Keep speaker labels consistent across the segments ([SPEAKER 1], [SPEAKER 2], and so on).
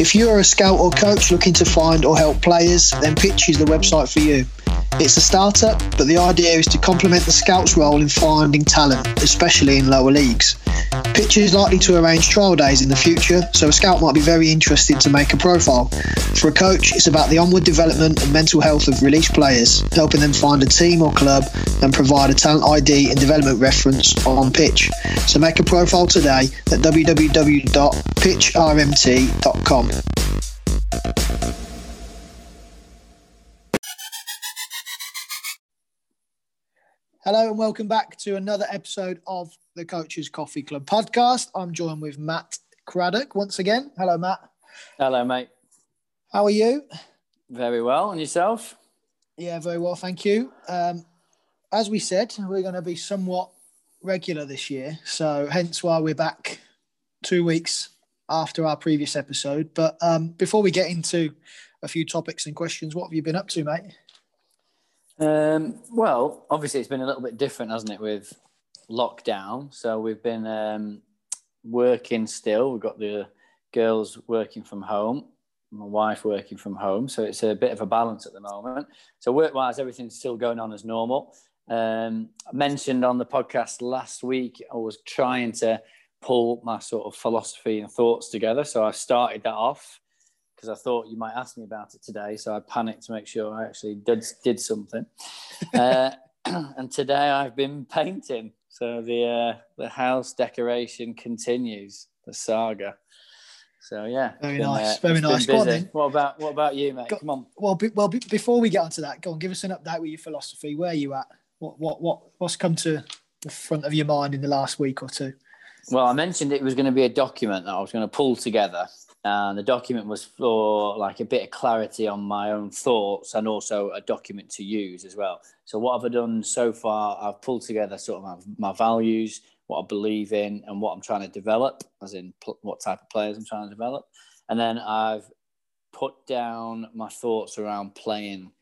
[SPEAKER 1] If you are a scout or coach looking to find or help players, then Pitch is the website for you. It's a startup, but the idea is to complement the scout's role in finding talent, especially in lower leagues. Pitch is likely to arrange trial days in the future, so a scout might be very interested to make a profile. For a coach, it's about the onward development and mental health of released players, helping them find a team or club and provide a talent ID and development reference on pitch. So make a profile today at www.pitchrmt.com. Hello and welcome back to another episode of the Coaches Coffee Club podcast. I'm joined with Matt Craddock once again. Hello, Matt.
[SPEAKER 2] Hello, mate.
[SPEAKER 1] How are you?
[SPEAKER 2] Very well. And yourself?
[SPEAKER 1] Yeah, very well, thank you. Um, as we said, we're going to be somewhat regular this year, so hence why we're back two weeks after our previous episode. But um, before we get into a few topics and questions, what have you been up to, mate?
[SPEAKER 2] Um, well, obviously, it's been a little bit different, hasn't it, with lockdown? So we've been um, working still. We've got the girls working from home, my wife working from home. So it's a bit of a balance at the moment. So work wise, everything's still going on as normal. Um, I mentioned on the podcast last week, I was trying to pull my sort of philosophy and thoughts together. So I started that off because I thought you might ask me about it today. So I panicked to make sure I actually did, did something. uh, and today I've been painting. So the uh, the house decoration continues, the saga. So yeah,
[SPEAKER 1] very
[SPEAKER 2] been,
[SPEAKER 1] nice,
[SPEAKER 2] uh,
[SPEAKER 1] very nice.
[SPEAKER 2] On, what about what about you, mate? Go, Come on.
[SPEAKER 1] Well, be, well, be, before we get onto that, go on, give us an update with your philosophy. Where are you at? What what what what's come to the front of your mind in the last week or two?
[SPEAKER 2] Well, I mentioned it was going to be a document that I was going to pull together and the document was for like a bit of clarity on my own thoughts and also a document to use as well. So what have i done so far i've pulled together sort of my, my values what i believe in and what i'm trying to develop as in pl- what type of players i'm trying to develop. And then i've put down my thoughts around playing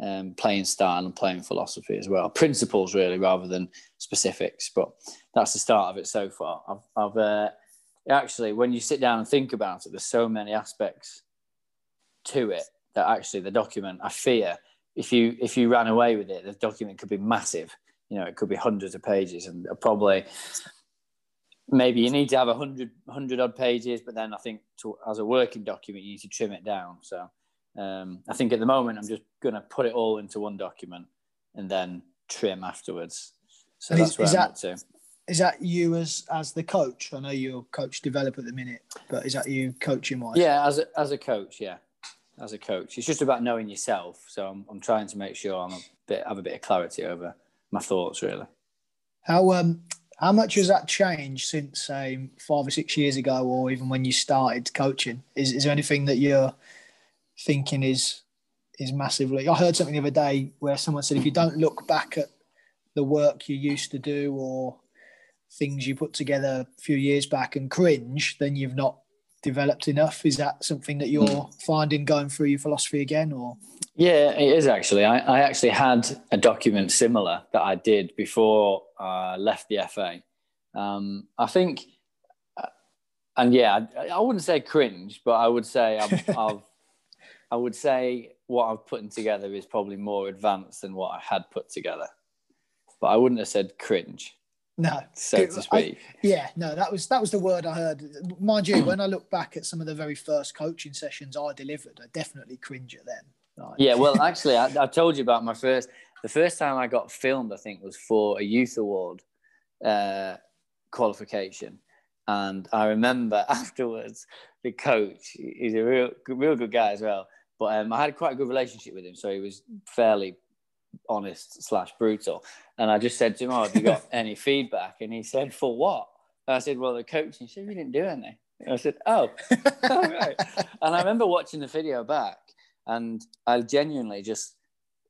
[SPEAKER 2] um, playing style and playing philosophy as well. Principles really rather than specifics but that's the start of it so far. I've, I've uh, actually, when you sit down and think about it, there's so many aspects to it that actually the document, I fear, if you if you ran away with it, the document could be massive. You know, it could be hundreds of pages, and probably maybe you need to have a hundred hundred odd pages. But then I think to, as a working document, you need to trim it down. So um, I think at the moment, I'm just going to put it all into one document and then trim afterwards. So and that's is, where is I'm that, up to
[SPEAKER 1] is that you as as the coach? I know you're coach develop at the minute, but is that you coaching wise?
[SPEAKER 2] Yeah, as a, as a coach, yeah, as a coach, it's just about knowing yourself. So I'm, I'm trying to make sure I'm a bit have a bit of clarity over my thoughts, really.
[SPEAKER 1] How um how much has that changed since say five or six years ago, or even when you started coaching? Is is there anything that you're thinking is is massively? I heard something the other day where someone said if you don't look back at the work you used to do or things you put together a few years back and cringe, then you've not developed enough. Is that something that you're finding going through your philosophy again, or?
[SPEAKER 2] Yeah, it is actually. I, I actually had a document similar that I did before I left the FA. Um, I think, uh, and yeah, I, I, wouldn't say cringe, but I would say I've, I've, I would say what I've putting together is probably more advanced than what I had put together. But I wouldn't have said cringe.
[SPEAKER 1] No,
[SPEAKER 2] so to speak.
[SPEAKER 1] I, yeah, no, that was that was the word I heard. Mind you, when I look back at some of the very first coaching sessions I delivered, I definitely cringe at them.
[SPEAKER 2] Like. Yeah, well, actually, I, I, told you about my first. The first time I got filmed, I think, was for a youth award uh, qualification, and I remember afterwards the coach. He's a real, real good guy as well. But um, I had quite a good relationship with him, so he was fairly honest slash brutal. And I just said to him, "Oh, have you got any feedback?" And he said, "For what?" And I said, "Well, the coach." He said, "We didn't do any." And I said, "Oh, all right." And I remember watching the video back, and I genuinely just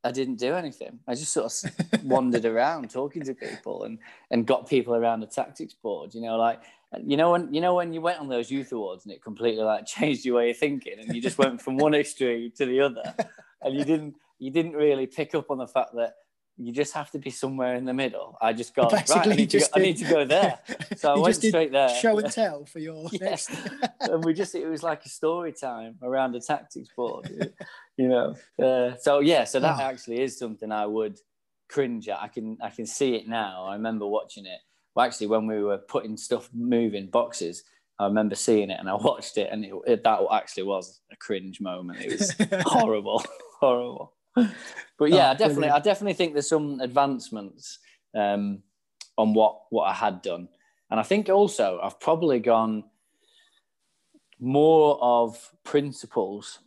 [SPEAKER 2] I didn't do anything. I just sort of wandered around talking to people and and got people around the tactics board. You know, like you know when you know when you went on those youth awards and it completely like changed your way of thinking, and you just went from one extreme to the other, and you didn't you didn't really pick up on the fact that you just have to be somewhere in the middle. I just got right. I need, to go, I need to go there. So I went straight there.
[SPEAKER 1] Show and tell for your
[SPEAKER 2] yeah. next. and we just it was like a story time around a tactics board, you know. Uh, so yeah, so that oh. actually is something I would cringe at. I can I can see it now. I remember watching it. Well, actually, when we were putting stuff moving boxes, I remember seeing it and I watched it, and it, it, that actually was a cringe moment. It was horrible, horrible. But yeah, oh, I definitely, brilliant. I definitely think there's some advancements um, on what what I had done, and I think also I've probably gone more of principles,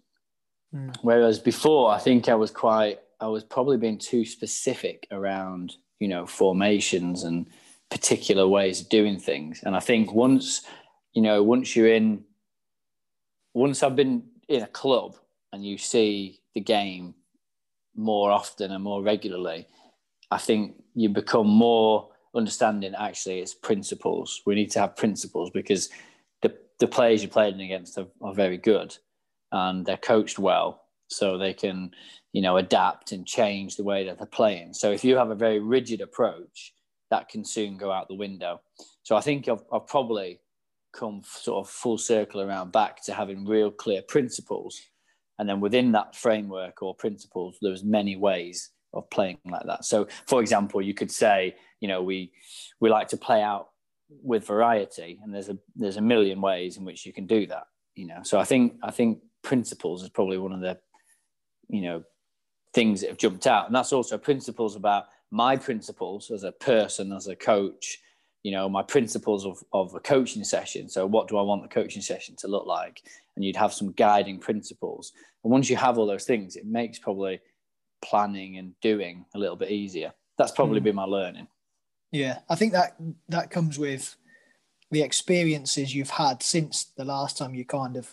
[SPEAKER 2] mm. whereas before I think I was quite, I was probably being too specific around you know formations and particular ways of doing things, and I think once you know, once you're in, once I've been in a club and you see the game more often and more regularly, I think you become more understanding actually it's principles. We need to have principles because the, the players you're playing against are, are very good and they're coached well. So they can, you know, adapt and change the way that they're playing. So if you have a very rigid approach, that can soon go out the window. So I think I've, I've probably come sort of full circle around back to having real clear principles and then within that framework or principles there's many ways of playing like that. So for example you could say you know we we like to play out with variety and there's a there's a million ways in which you can do that you know. So i think i think principles is probably one of the you know things that have jumped out. And that's also principles about my principles as a person as a coach you know my principles of, of a coaching session. So what do i want the coaching session to look like? And you'd have some guiding principles. And once you have all those things it makes probably planning and doing a little bit easier. That's probably mm. been my learning.
[SPEAKER 1] Yeah i think that that comes with the experiences you've had since the last time you kind of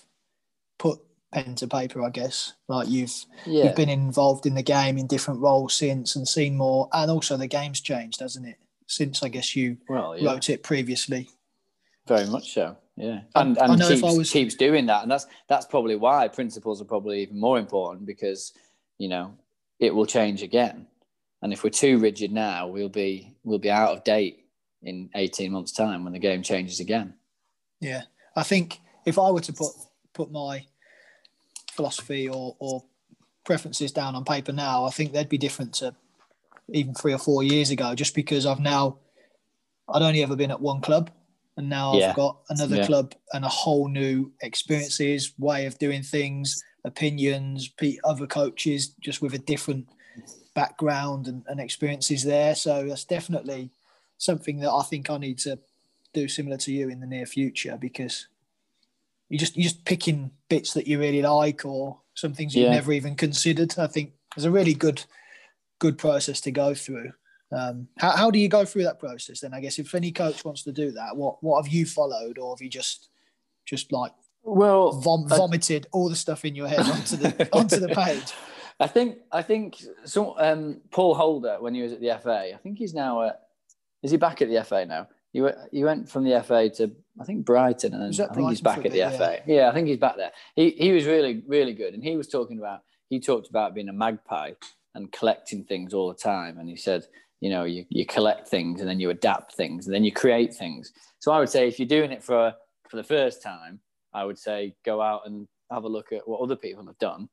[SPEAKER 1] put pen to paper i guess. Like you've yeah. you've been involved in the game in different roles since and seen more and also the game's changed hasn't it since I guess you well, yeah. wrote it previously.
[SPEAKER 2] Very much so, yeah, and and keeps, was... keeps doing that, and that's that's probably why principles are probably even more important because you know it will change again, and if we're too rigid now, we'll be we'll be out of date in eighteen months' time when the game changes again.
[SPEAKER 1] Yeah, I think if I were to put put my philosophy or, or preferences down on paper now, I think they'd be different to even three or four years ago, just because I've now I'd only ever been at one club, and now I've got another yeah. club and a whole new experiences, way of doing things, opinions, other coaches, just with a different background and, and experiences there. So that's definitely something that I think I need to do similar to you in the near future because you just you're just picking bits that you really like or some things you've yeah. never even considered. I think there's a really good good process to go through. Um, how, how do you go through that process then? I guess if any coach wants to do that, what what have you followed, or have you just just like
[SPEAKER 2] well
[SPEAKER 1] vom- vomited I, all the stuff in your head onto the onto the page?
[SPEAKER 2] I think I think. Um, Paul Holder, when he was at the FA, I think he's now at. Is he back at the FA now? He went, he went from the FA to I think Brighton, and I think Brighton he's back at the FA. Yeah. yeah, I think he's back there. He he was really really good, and he was talking about he talked about being a magpie and collecting things all the time. And he said, you know, you, you collect things and then you adapt things and then you create things. So I would say if you're doing it for for the first time, I would say go out and have a look at what other people have done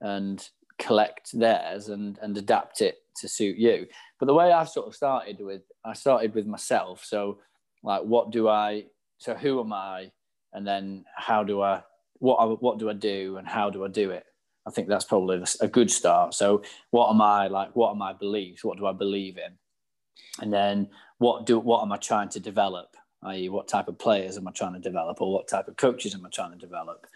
[SPEAKER 2] and collect theirs and and adapt it to suit you. But the way I've sort of started with, I started with myself. So like, what do I? So who am I? And then how do I? What what do I do? And how do I do it? I think that's probably a good start. So, what am I like? What are my beliefs? What do I believe in? And then, what do what am I trying to develop? I.e., what type of players am I trying to develop, or what type of coaches am I trying to develop?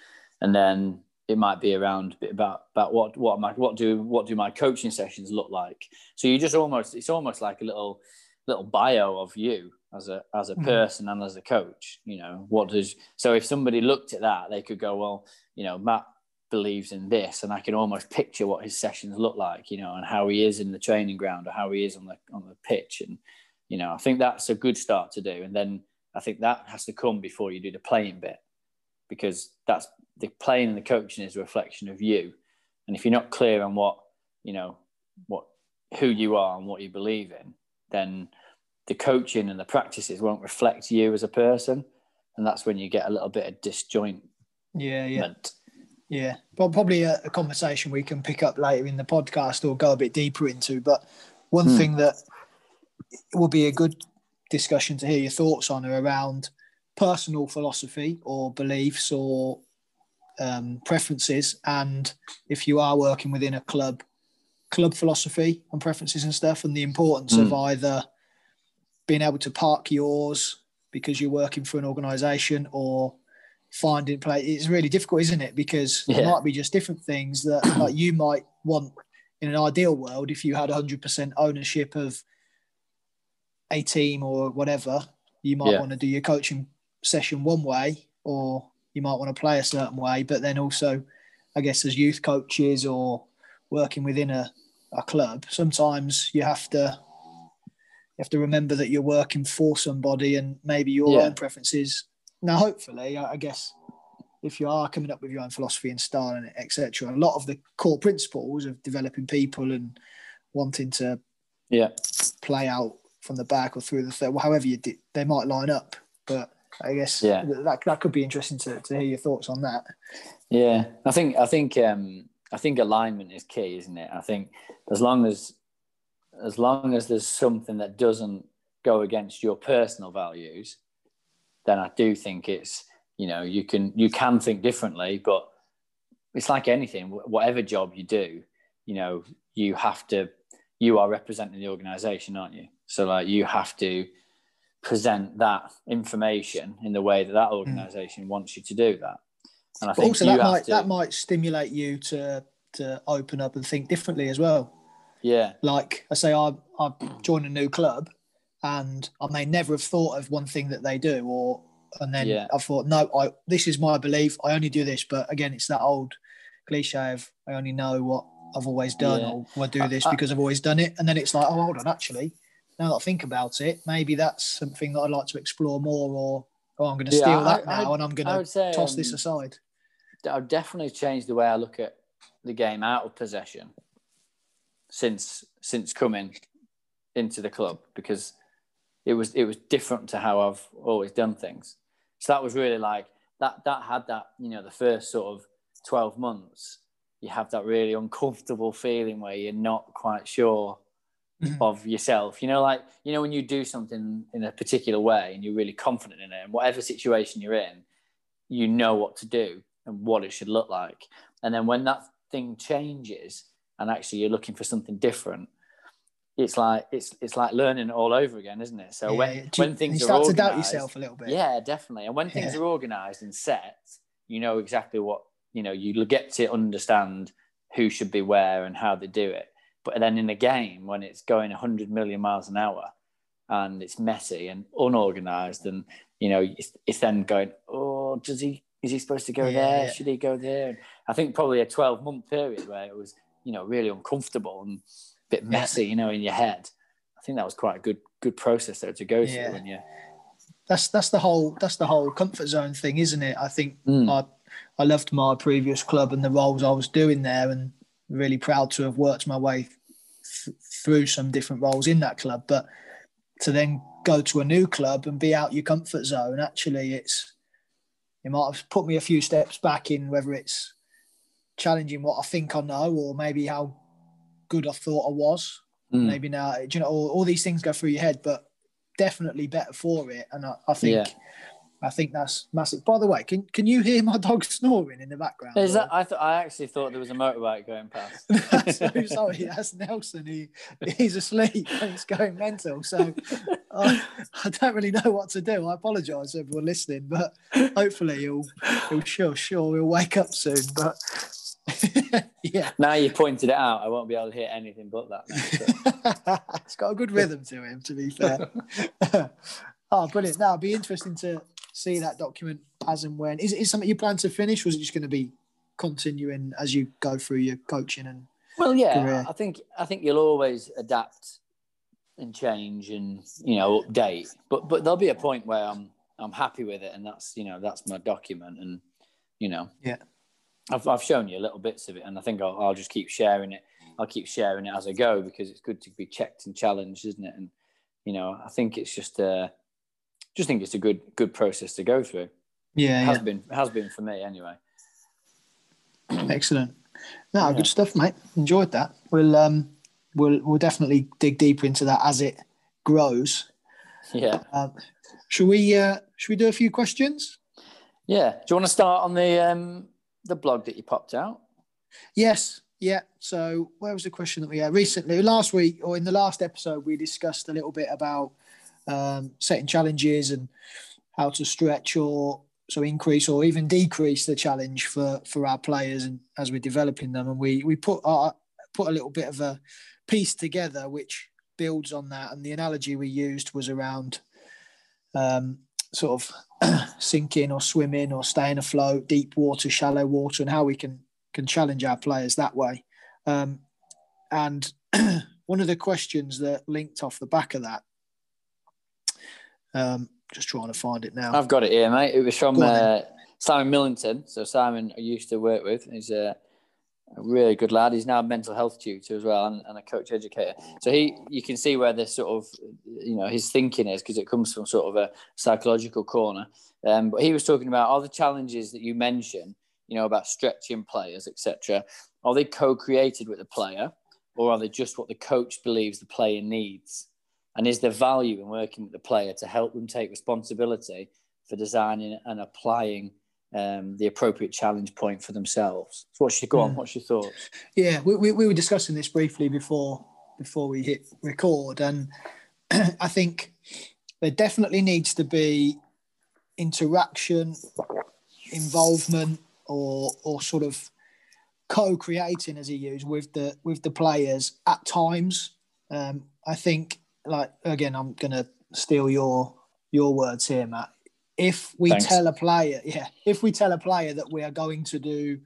[SPEAKER 2] And then it might be around a bit about about what what am I, what do what do my coaching sessions look like? So you just almost it's almost like a little little bio of you as a as a mm-hmm. person mm-hmm. and as a coach. You know what does so if somebody looked at that, they could go, well, you know, Matt believes in this and I can almost picture what his sessions look like, you know, and how he is in the training ground or how he is on the on the pitch. And, you know, I think that's a good start to do. And then I think that has to come before you do the playing bit. Because that's the playing and the coaching is a reflection of you. And if you're not clear on what, you know, what who you are and what you believe in, then the coaching and the practices won't reflect you as a person, and that's when you get a little bit of disjoint.
[SPEAKER 1] Yeah, yeah, yeah. Well, probably a, a, conversation we can pick up later in the podcast or go a bit deeper into. But one hmm. thing that will be a good discussion to hear your thoughts on are around personal philosophy or beliefs or um, preferences, and if you are working within a club, club philosophy and preferences and stuff, and the importance mm. of hmm. either being able to park yours because you're working for an organisation or finding play. It's really difficult, isn't it? Because yeah. might be just different things that like you might want in an ideal world if you had 100% ownership of a team or whatever. You might yeah. want to do your coaching session one way, or you might want to play a certain way. But then also, I guess as youth coaches or working within a, a club, sometimes you have to you have to remember that you're working for somebody and maybe your yeah. own preferences. Now, hopefully, I guess if you are coming up with your own philosophy and style and etc., a lot of the core principles of developing people and wanting to
[SPEAKER 2] yeah
[SPEAKER 1] play out from the back or through the third, well, however you did, they might line up. But I guess yeah. that that could be interesting to, to hear your thoughts on that.
[SPEAKER 2] Yeah, I think I think um, I think alignment is key, isn't it? I think as long as as long as there's something that doesn't go against your personal values, then I do think it's you know you can you can think differently, but it's like anything. Whatever job you do, you know you have to you are representing the organization, aren't you? So like you have to present that information in the way that that hmm. organization mm. wants you to do that.
[SPEAKER 1] And I but think also that might to, that might stimulate you to to open up and think differently as well.
[SPEAKER 2] Yeah.
[SPEAKER 1] Like I say, I I joined a new club, and I may never have thought of one thing that they do, or and then yeah. I thought, no, I this is my belief. I only do this, but again, it's that old cliche of I only know what I've always done, yeah. or I do this I, because I've always done it. And then it's like, oh, hold on, actually, now that I think about it, maybe that's something that I'd like to explore more, or oh, I'm going to yeah, steal that I, now, and I'm going to toss um, this aside.
[SPEAKER 2] I've definitely changed the way I look at the game out of possession since since coming into the club because it was it was different to how I've always done things. So that was really like that that had that you know the first sort of twelve months you have that really uncomfortable feeling where you're not quite sure mm-hmm. of yourself. You know, like you know when you do something in a particular way and you're really confident in it, and whatever situation you're in, you know what to do and what it should look like. And then when that thing changes and actually you're looking for something different it's like it's it's like learning all over again isn't it? So yeah, when you, when things
[SPEAKER 1] you
[SPEAKER 2] start
[SPEAKER 1] to doubt yourself a little bit.
[SPEAKER 2] Yeah definitely. And when things yeah. are organized and set you know exactly what you know you get to understand who should be where and how they do it. But then in a game when it's going 100 million miles an hour and it's messy and unorganized and you know it's, it's then going oh does he is he supposed to go yeah, there should he go there? And i think probably a 12 month period where it was you know really uncomfortable and bit messy, you know, in your head. I think that was quite a good good process there to go yeah. through when you.
[SPEAKER 1] That's that's the whole that's the whole comfort zone thing, isn't it? I think mm. I I loved my previous club and the roles I was doing there, and really proud to have worked my way th- through some different roles in that club. But to then go to a new club and be out your comfort zone, actually, it's it might have put me a few steps back in whether it's challenging what I think I know, or maybe how good I thought I was. Mm. Maybe now, you know, all, all, these things go through your head, but definitely better for it. And I, I think, yeah. I think that's massive. By the way, can can you hear my dog snoring in the background?
[SPEAKER 2] Is that? I thought I actually thought there was a motorbike going past.
[SPEAKER 1] so sorry, that's Nelson. He he's asleep and he's going mental. So I, I don't really know what to do. I apologise to everyone listening, but hopefully he'll he'll sure sure he'll wake up soon. But yeah.
[SPEAKER 2] Now you pointed it out, I won't be able to hear anything but that.
[SPEAKER 1] Now, it's got a good rhythm to him, to be fair. oh, brilliant! Now it'll be interesting to see that document as and when. Is it something you plan to finish, or is it just going to be continuing as you go through your coaching and?
[SPEAKER 2] Well, yeah, career? I think I think you'll always adapt and change and you know update, but but there'll be a point where I'm I'm happy with it, and that's you know that's my document, and you know
[SPEAKER 1] yeah
[SPEAKER 2] I've, I've shown you little bits of it, and I think I'll, I'll just keep sharing it I'll keep sharing it as I go because it's good to be checked and challenged, isn't it? And you know, I think it's just uh, just think it's a good good process to go through.
[SPEAKER 1] Yeah,
[SPEAKER 2] it has
[SPEAKER 1] yeah.
[SPEAKER 2] been has been for me anyway.
[SPEAKER 1] Excellent. No,
[SPEAKER 2] Yeah.
[SPEAKER 1] good stuff, mate. Enjoyed that. We'll um, we'll we'll definitely dig deeper into that as it grows.
[SPEAKER 2] Yeah,
[SPEAKER 1] Um, should we uh, should we do a few questions?
[SPEAKER 2] yeah. Do you want to start on the um the blog that you popped out?
[SPEAKER 1] Yes. Yeah. So where was the question that we had recently? Last week or in the last episode, we discussed a little bit about um, setting challenges and how to stretch or so increase or even decrease the challenge for for our players and as we're developing them. And we we put our, put a little bit of a piece together which builds on that. And the analogy we used was around um, sort of sinking or swimming or staying afloat, deep water, shallow water, and how we can can challenge our players that way. Um, and one of the questions that linked off the back of that, um, just trying to find it now.
[SPEAKER 2] I've got it here, mate. It was from
[SPEAKER 1] Go on then.
[SPEAKER 2] uh, Simon Millington. So Simon, I used to work with. He's a, a really good lad. He's now a mental health tutor as well, and, and a coach educator. So he, you can see where this sort of, you know, his thinking is because it comes from sort of a psychological corner. Um, but he was talking about all the challenges that you mentioned, you know, about stretching players, etc. Are they co-created with the player, or are they just what the coach believes the player needs? And is there value in working with the player to help them take responsibility for designing and applying um, the appropriate challenge point for themselves? So what's your go on?
[SPEAKER 1] Mm.
[SPEAKER 2] What's your thoughts?
[SPEAKER 1] Yeah, we, we, we were discussing this briefly before before we hit record, and I think there definitely needs to be interaction, involvement, or or sort of co-creating, as he used, with the with the players at times. Um, I think, like again, I'm gonna steal your your words here, Matt. If we
[SPEAKER 2] Thanks.
[SPEAKER 1] tell a player, yeah, if we tell a player that we are going to do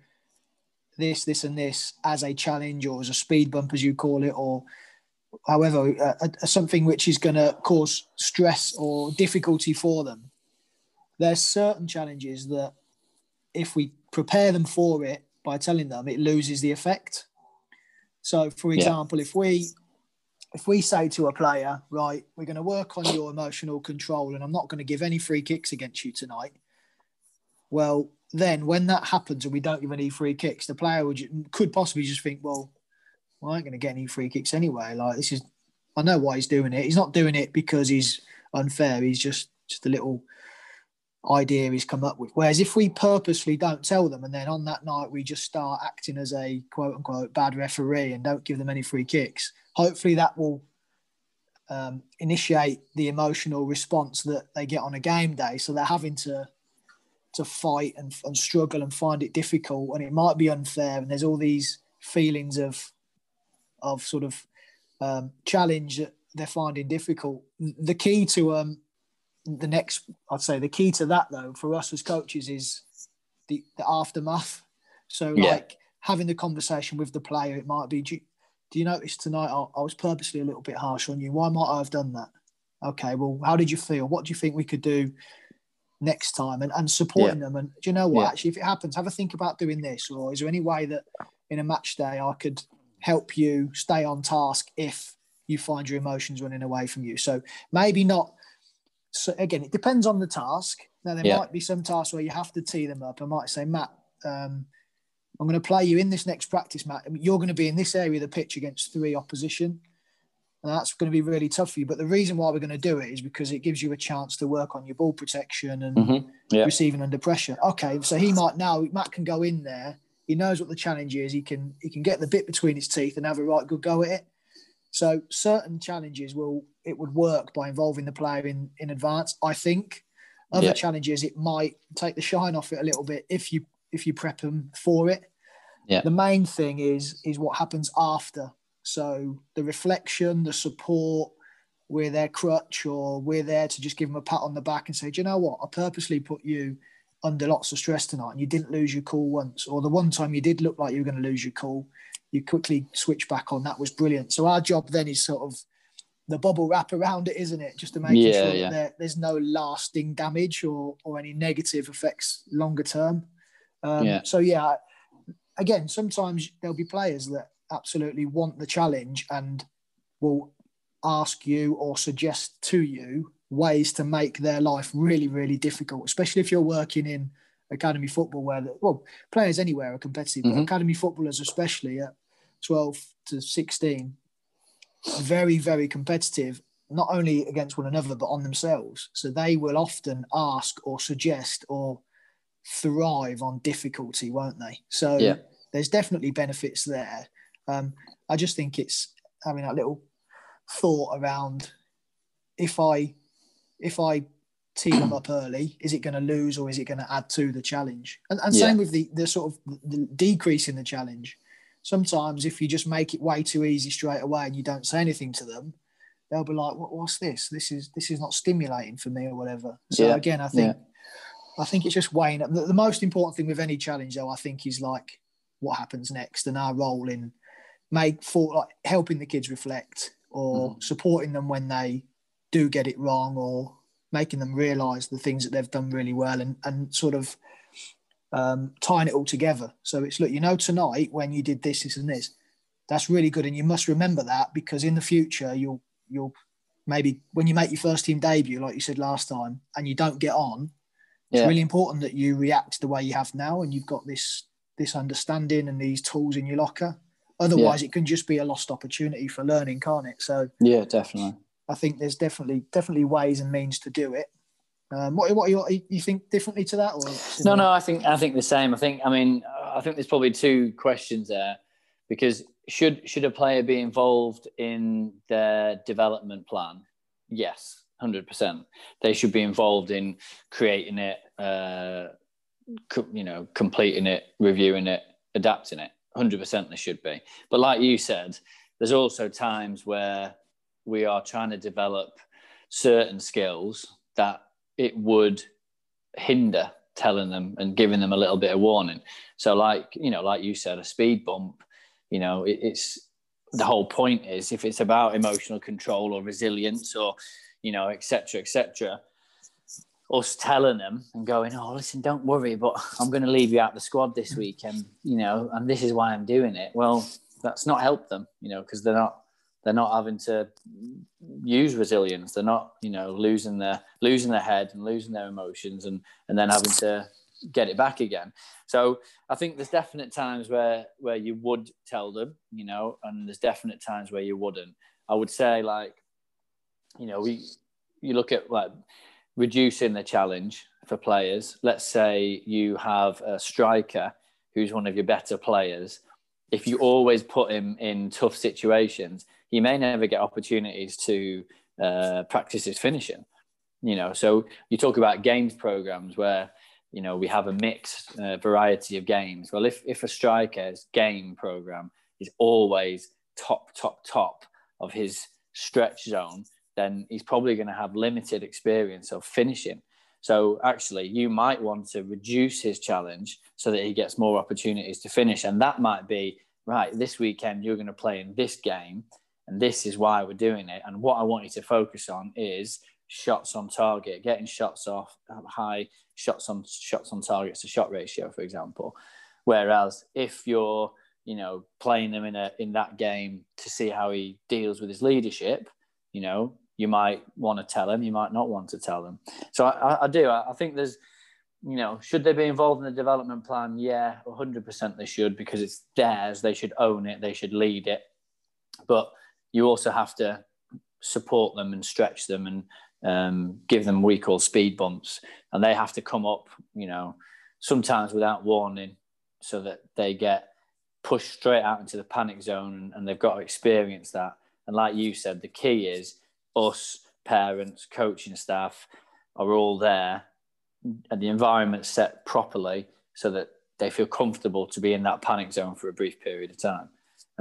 [SPEAKER 1] this, this, and this as a challenge or as a speed bump, as you call it, or however, uh, uh, something which is going to cause stress or difficulty for them. There's certain challenges that, if we prepare them for it by telling them, it loses the effect. So, for
[SPEAKER 2] Yeah.
[SPEAKER 1] example, if we if we say to a player, right, we're going to work on your emotional control, and I'm not going to give any free kicks against you tonight. Well, then when that happens and we don't give any free kicks, the player would, could possibly just think, well, well, I ain't going to get any free kicks anyway. Like this is, I know why he's doing it. He's not doing it because he's unfair. He's just just a little idea he's come up with. Whereas if we purposely don't tell them, and then on that night we just start acting as a quote unquote bad referee and don't give them any free kicks, hopefully that will um, initiate the emotional response that they get on a game day. So they're having to to fight and, and struggle and find it difficult, and it might be unfair. And there's all these feelings of of sort of um, challenge that they're finding difficult. The key to um, the next, I'd say, the key to that though for us as coaches is the, the aftermath. So
[SPEAKER 2] Yeah.
[SPEAKER 1] like having the conversation with the player, it might be, do you, do you notice tonight I, I was purposely a little bit harsh on you? Why might I have done that? Okay, well, how did you feel? What do you think we could do next time? And, and supporting them. And do you know what?
[SPEAKER 2] Yeah.
[SPEAKER 1] Actually, if it happens, have a think about doing this. Or is there any way that in a match day I could help you stay on task if you find your emotions running away from you? So maybe not. So again, it depends on the task. Now there
[SPEAKER 2] Yeah.
[SPEAKER 1] might be some tasks where you have to tee them up. I might say, Matt, um, I'm going to play you in this next practice, Matt. You're going to be in this area of the pitch against three opposition. And that's going to be really tough for you. But the reason why we're going to do it is because it gives you a chance to work on your ball protection and
[SPEAKER 2] Mhm. Yeah.
[SPEAKER 1] receiving under pressure. Okay, so he might now Matt can go in there. He knows what the challenge is. He can he can get the bit between his teeth and have a right good go at it. So certain challenges will it would work by involving the player in in advance. I think other
[SPEAKER 2] Yeah.
[SPEAKER 1] challenges it might take the shine off it a little bit if you if you prep them for it.
[SPEAKER 2] Yeah.
[SPEAKER 1] The main thing is is what happens after. So the reflection, the support, we're their crutch, or we're there to just give them a pat on the back and say, Do you know what? I purposely put you under lots of stress tonight and you didn't lose your cool once. Or the one time you did look like you were going to lose your cool, you quickly switch back on. That was brilliant. So our job then is sort of the bubble wrap around it, isn't it? Just to make
[SPEAKER 2] Yeah,
[SPEAKER 1] sure
[SPEAKER 2] yeah.
[SPEAKER 1] that there's no lasting damage or, or any negative effects longer term. Um,
[SPEAKER 2] Yeah.
[SPEAKER 1] So, yeah, again, sometimes there'll be players that absolutely want the challenge and will ask you or suggest to you ways to make their life really, really difficult, especially if you're working in academy football where, the, well, players anywhere are competitive, mm-hmm. but academy footballers, especially at 12 to 16, very, very competitive, not only against one another, but on themselves. So they will often ask or suggest or thrive on difficulty, won't they? So yeah. there's definitely benefits there. Um, I just think it's having that little thought around if I if I team them up early, is it going to lose or is it going to add to the challenge? And, and yeah. same with the the sort of the decrease in the challenge. Sometimes if you just make it way too easy straight away and you don't say anything to them, they'll be like, what, "What's this? This is this is not stimulating for me or whatever." So yeah. again, I think I think it's just weighing up. The, the most important thing with any challenge, though, I think, is like what happens next and our role in make for like helping the kids reflect or mm. supporting them when they do get it wrong or making them realize the things that they've done really well and, and sort of um, tying it all together. So it's look, you know, tonight when you did this, this, and this, that's really good, and you must remember that because in the future you'll you'll maybe when you make your first team debut, like you said last time, and you don't get on, it's really important that you react the way you have now, and you've got this this understanding and these tools in your locker. Otherwise, yeah. it can just be a lost opportunity for learning, can't it? So
[SPEAKER 2] yeah, definitely.
[SPEAKER 1] I think there's definitely definitely ways and means to do it. Um, what what you, you think differently to that? Or
[SPEAKER 2] no, no, I think I think the same. I think I mean I think there's probably two questions there because should should a player be involved in their development plan? Yes, hundred percent. They should be involved in creating it, uh, co- you know, completing it, reviewing it, adapting it. Hundred percent, they should be. But like you said, there's also times where we are trying to develop certain skills that it would hinder telling them and giving them a little bit of warning. So, like you know, like you said, a speed bump. You know, it, it's the whole point is if it's about emotional control or resilience or you know, etc., etc. Us telling them and going, oh, listen, don't worry, but I'm going to leave you out the squad this week, and you know, and this is why I'm doing it. Well, that's not helped them, you know, because they're not they're not having to use resilience. They're not, you know, losing their losing their head and losing their emotions and and then having to get it back again. So I think there's definite times where where you would tell them, you know, and there's definite times where you wouldn't. I would say like, you know, we you look at like reducing the challenge for players. Let's say you have a striker who's one of your better players. If you always put him in tough situations, he may never get opportunities to uh, practice his finishing. You know, so you talk about games programs where you know we have a mixed uh, variety of games. Well, if if a striker's game program is always top, top, top of his stretch zone, then he's probably going to have limited experience of finishing. So actually, you might want to reduce his challenge so that he gets more opportunities to finish, and that might be right. This weekend, you're going to play in this game and this is why we're doing it. And what I want you to focus on is shots on target, getting shots off, um, high shots on shots on target to shot ratio, for example. Whereas if you're, you know, playing them in a in that game to see how he deals with his leadership, you know, you might want to tell him, you might not want to tell them. So I, I do. I, I think there's, you know, should they be involved in the development plan? Yeah, 100% they should because it's theirs. They should own it. They should lead it. But you also have to support them and stretch them and um, give them what we call speed bumps, and they have to come up, you know, sometimes without warning, so that they get pushed straight out into the panic zone, and, and they've got to experience that. And like you said, the key is us parents, coaching staff are all there, and the environment set properly so that they feel comfortable to be in that panic zone for a brief period of time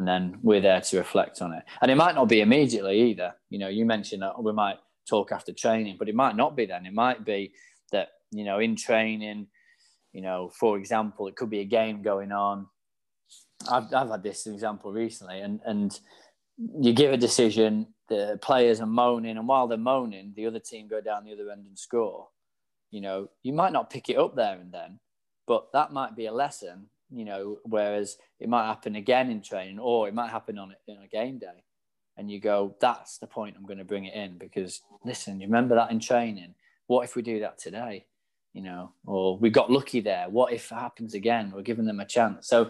[SPEAKER 2] and then we're there to reflect on it. And it might not be immediately either. You know, you mentioned that we might talk after training, but it might not be then. It might be that, you know, in training, you know, for example, it could be a game going on. I've, I've had this example recently, and, and you give a decision, the players are moaning, and while they're moaning, the other team go down the other end and score. You know, you might not pick it up there and then, but that might be a lesson you know, whereas it might happen again in training or it might happen on in a game day. And you go, that's the point I'm going to bring it in because listen, you remember that in training. What if we do that today? You know, or we got lucky there. What if it happens again? We're giving them a chance. So,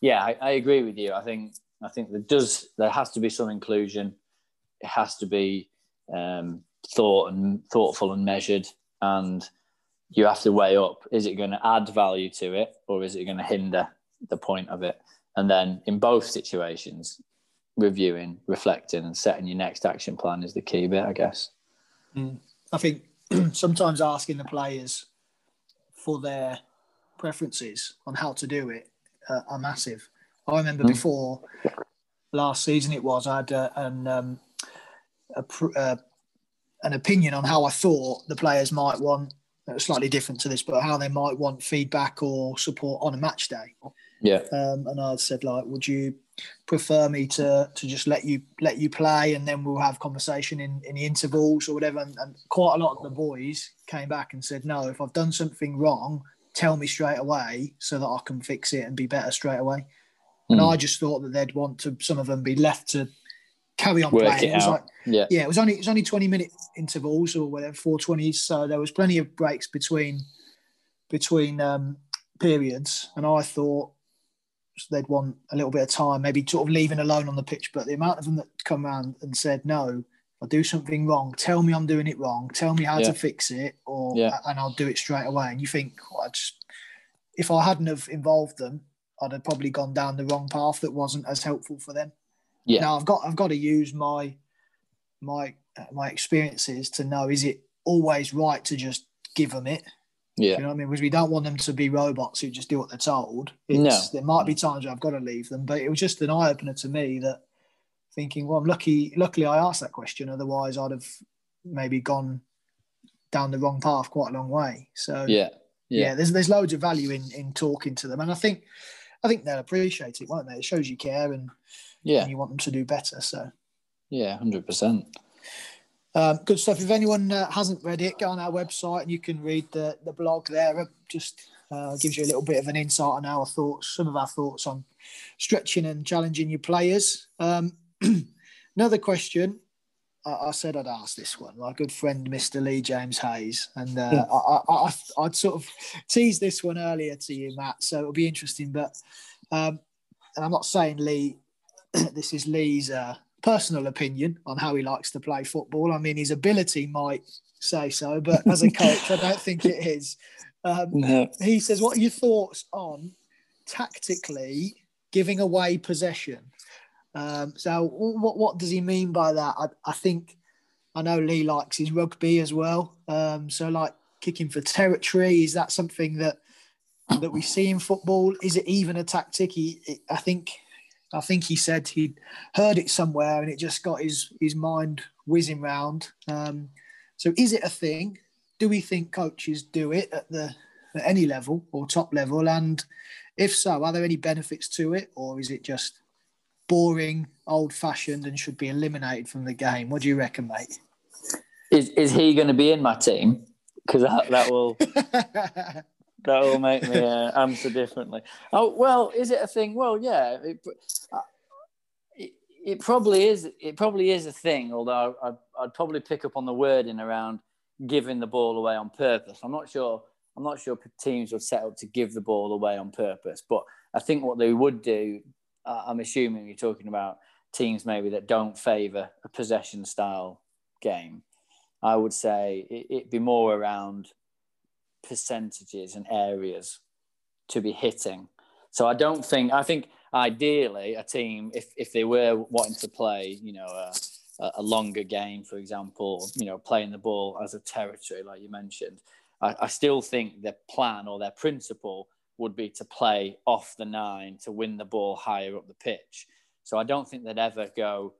[SPEAKER 2] yeah, I, I agree with you. I think I think there does there has to be some inclusion. It has to be um, thought and thoughtful and measured, and you have to weigh up: is it going to add value to it, or is it going to hinder the point of it? And then in both situations, reviewing, reflecting, and setting your next action plan is the key bit, I guess.
[SPEAKER 1] Mm. I think sometimes asking the players for their preferences on how to do it uh, are massive. I remember mm. before last season, it was I had uh, an um, a, uh, an opinion on how I thought the players might want slightly different to this, but how they might want feedback or support on a match day.
[SPEAKER 2] Yeah.
[SPEAKER 1] Um, and I said like, would you prefer me to to just let you let you play and then we'll have conversation in, in the intervals or whatever? And, and quite a lot of the boys came back and said, no, if I've done something wrong, tell me straight away so that I can fix it and be better straight away. And mm. I just thought that they'd want to some of them be left to carry on
[SPEAKER 2] Work
[SPEAKER 1] playing.
[SPEAKER 2] It, it was
[SPEAKER 1] out.
[SPEAKER 2] like yeah,
[SPEAKER 1] yeah, it was only it was only twenty minute intervals or whatever, four twenties. So there was plenty of breaks between between um, periods, and I thought they'd want a little bit of time, maybe sort of leaving alone on the pitch. But the amount of them that come around and said, "No, I do something wrong. Tell me I'm doing it wrong. Tell me how
[SPEAKER 2] Yeah.
[SPEAKER 1] to fix it, or
[SPEAKER 2] Yeah.
[SPEAKER 1] and I'll do it straight away." And you think, well, I just, if I hadn't have involved them, I'd have probably gone down the wrong path that wasn't as helpful for them.
[SPEAKER 2] Yeah.
[SPEAKER 1] Now I've got I've got to use my my uh, my experiences to know is it always right to just give them it.
[SPEAKER 2] yeah,
[SPEAKER 1] You know what I mean? Because we don't want them to be robots who just do what they're told. It's,
[SPEAKER 2] No.
[SPEAKER 1] There might be times where I've got to leave them, but it was just an eye opener to me that thinking, well, I'm lucky. Luckily, I asked that question. Otherwise, I'd have maybe gone down the wrong path quite a long way. So
[SPEAKER 2] yeah,
[SPEAKER 1] yeah,
[SPEAKER 2] yeah,
[SPEAKER 1] there's there's loads of value in in talking to them, and I think I think they'll appreciate it, won't they? It shows you care and,
[SPEAKER 2] yeah,
[SPEAKER 1] and you want them to do better. So.
[SPEAKER 2] yeah, hundred percent.
[SPEAKER 1] Um, good stuff. If anyone uh, hasn't read it, go on our website and you can read the, the blog there. It just uh, gives you a little bit of an insight on our thoughts, some of our thoughts on stretching and challenging your players. Um, another question. I, I said I'd ask this one. My good friend, Mr. Lee James Hayes, and uh, I, I, I, I'd sort of teased this one earlier to you, Matt. So it'll be interesting. But um, and I'm not saying Lee. this is Lee's uh, personal opinion on how he likes to play football. I mean, his ability might say so, but as a coach, I don't think it is. Um,
[SPEAKER 2] No.
[SPEAKER 1] he says, "What are your thoughts on tactically giving away possession?" Um, so, what what does he mean by that? I, I think I know Lee likes his rugby as well. Um, so, like kicking for territory, is that something that that we see in football? Is it even a tactic? He, I think, I think he said he'd heard it somewhere and it just got his his mind whizzing round. Um, so, is it a thing? Do we think coaches do it at the at any level or top level? And if so, are there any benefits to it, or is it just boring, old fashioned, and should be eliminated from the game? What do you reckon, mate?
[SPEAKER 2] Is is he going to be in my team? Because that, that will that will make me uh, answer differently. Oh well, is it a thing? Well, yeah, it, uh, it, it probably is. It probably is a thing. Although I'd, I'd probably pick up on the wording around giving the ball away on purpose. I'm not sure. I'm not sure teams would set up to give the ball away on purpose, but I think what they would do. Uh, I'm assuming you're talking about teams maybe that don't favour a possession style game. I would say it, it'd be more around percentages and areas to be hitting. So I don't think I think ideally a team if if they were wanting to play, you know, a, a longer game, for example, you know, playing the ball as a territory, like you mentioned, I, I still think their plan or their principle would be to play off the nine to win the ball higher up the pitch. So I don't think they'd ever go,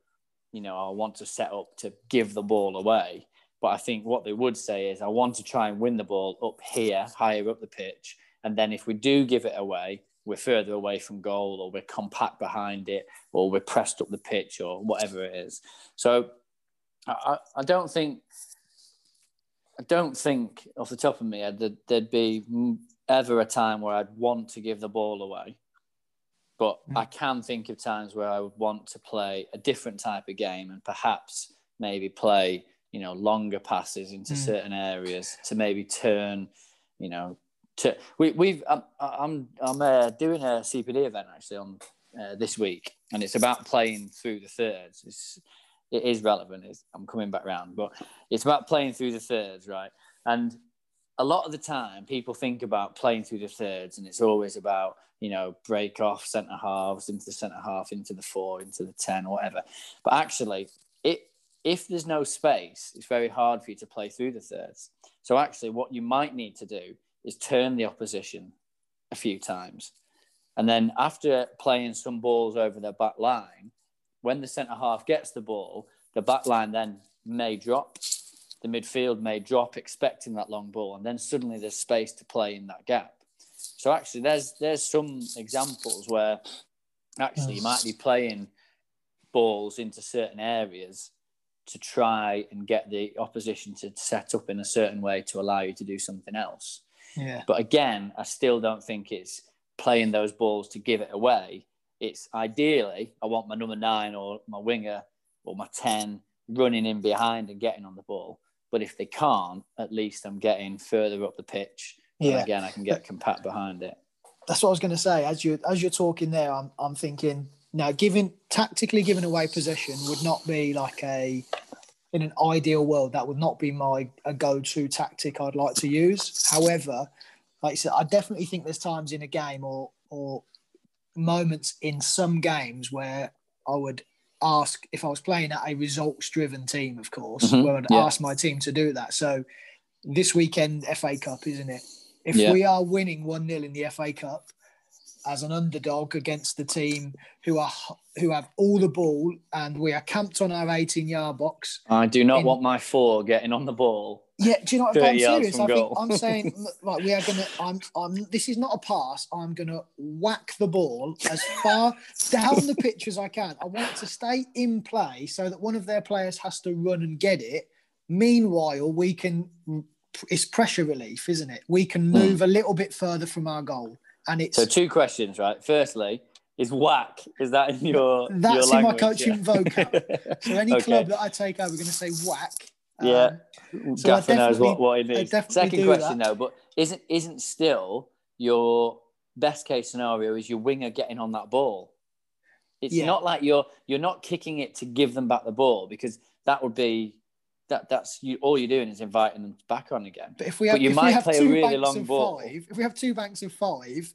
[SPEAKER 2] you know, oh, I want to set up to give the ball away. But I think what they would say is, I want to try and win the ball up here, higher up the pitch. And then if we do give it away, we're further away from goal or we're compact behind it or we're pressed up the pitch or whatever it is. So I, I don't think, I don't think off the top of my head that there'd be ever a time where I'd want to give the ball away, but
[SPEAKER 1] Mm.
[SPEAKER 2] I can think of times where I would want to play a different type of game and perhaps maybe play, you know, longer passes into
[SPEAKER 1] Mm.
[SPEAKER 2] certain areas to maybe turn, you know, to we, we've I'm I'm, I'm uh, doing a CPD event actually on uh, this week, and it's about playing through the thirds. It's it is relevant. It's, I'm coming back round, but it's about playing through the thirds, right? And a lot of the time, people think about playing through the thirds, and it's always about you know break off centre halves into the centre half, into the four, into the ten, or whatever. But actually, it if there's no space, it's very hard for you to play through the thirds. So actually, what you might need to do is turn the opposition a few times, and then after playing some balls over their back line, when the centre half gets the ball, the back line then may drop. The midfield may drop, expecting that long ball, and then suddenly there's space to play in that gap. So actually, there's there's some examples where actually you might be playing balls into certain areas to try and get the opposition to set up in a certain way to allow you to do something else.
[SPEAKER 1] Yeah.
[SPEAKER 2] But again, I still don't think it's playing those balls to give it away. It's ideally, I want my number nine or my winger or my 10 running in behind and getting on the ball. But if they can't, at least I'm getting further up the pitch. And
[SPEAKER 1] Yeah.
[SPEAKER 2] again, I can get compact behind it.
[SPEAKER 1] That's what I was going to say. As you as you're talking there, I'm I'm thinking now, giving tactically giving away possession would not be like a in an ideal world that would not be my a go-to tactic I'd like to use. However, like I said, I definitely think there's times in a game or or moments in some games where I would ask if I was playing at a results-driven team, of course,
[SPEAKER 2] Mhm,
[SPEAKER 1] where I'd
[SPEAKER 2] yeah.
[SPEAKER 1] ask my team to do that. So this weekend FA Cup, isn't it? If
[SPEAKER 2] Yeah.
[SPEAKER 1] we are winning one 0 in the FA Cup as an underdog against the team who are who have all the ball and we are camped on our 18 yard box.
[SPEAKER 2] I do not
[SPEAKER 1] In-
[SPEAKER 2] want my four getting on the ball.
[SPEAKER 1] Yeah, do you know what I'm serious? I think I'm saying look, we are gonna I'm I'm this is not a pass. I'm gonna whack the ball as far down the pitch as I can. I want it to stay in play so that one of their players has to run and get it. Meanwhile, we can it's pressure relief, isn't it? We can hmm. move a little bit further from our goal. And it's.
[SPEAKER 2] So two questions, right? Firstly, is whack? Is that in your
[SPEAKER 1] That's
[SPEAKER 2] your
[SPEAKER 1] in my coaching
[SPEAKER 2] Yeah.
[SPEAKER 1] vocab. So any
[SPEAKER 2] Okay.
[SPEAKER 1] club that I take over, we're going to say whack.
[SPEAKER 2] Yeah.
[SPEAKER 1] Um, So
[SPEAKER 2] Gaffer knows what, what it means. Second question
[SPEAKER 1] that.
[SPEAKER 2] though, but isn't isn't still your best case scenario is your winger getting on that ball? It's
[SPEAKER 1] Yeah.
[SPEAKER 2] not like you're you're not kicking it to give them back the ball because that would be that that's you all you're doing is inviting them back on again.
[SPEAKER 1] But if we
[SPEAKER 2] But
[SPEAKER 1] have,
[SPEAKER 2] you
[SPEAKER 1] if
[SPEAKER 2] might
[SPEAKER 1] we have
[SPEAKER 2] play a
[SPEAKER 1] two
[SPEAKER 2] really
[SPEAKER 1] banks
[SPEAKER 2] long
[SPEAKER 1] of
[SPEAKER 2] ball.
[SPEAKER 1] five, if we have two banks of five,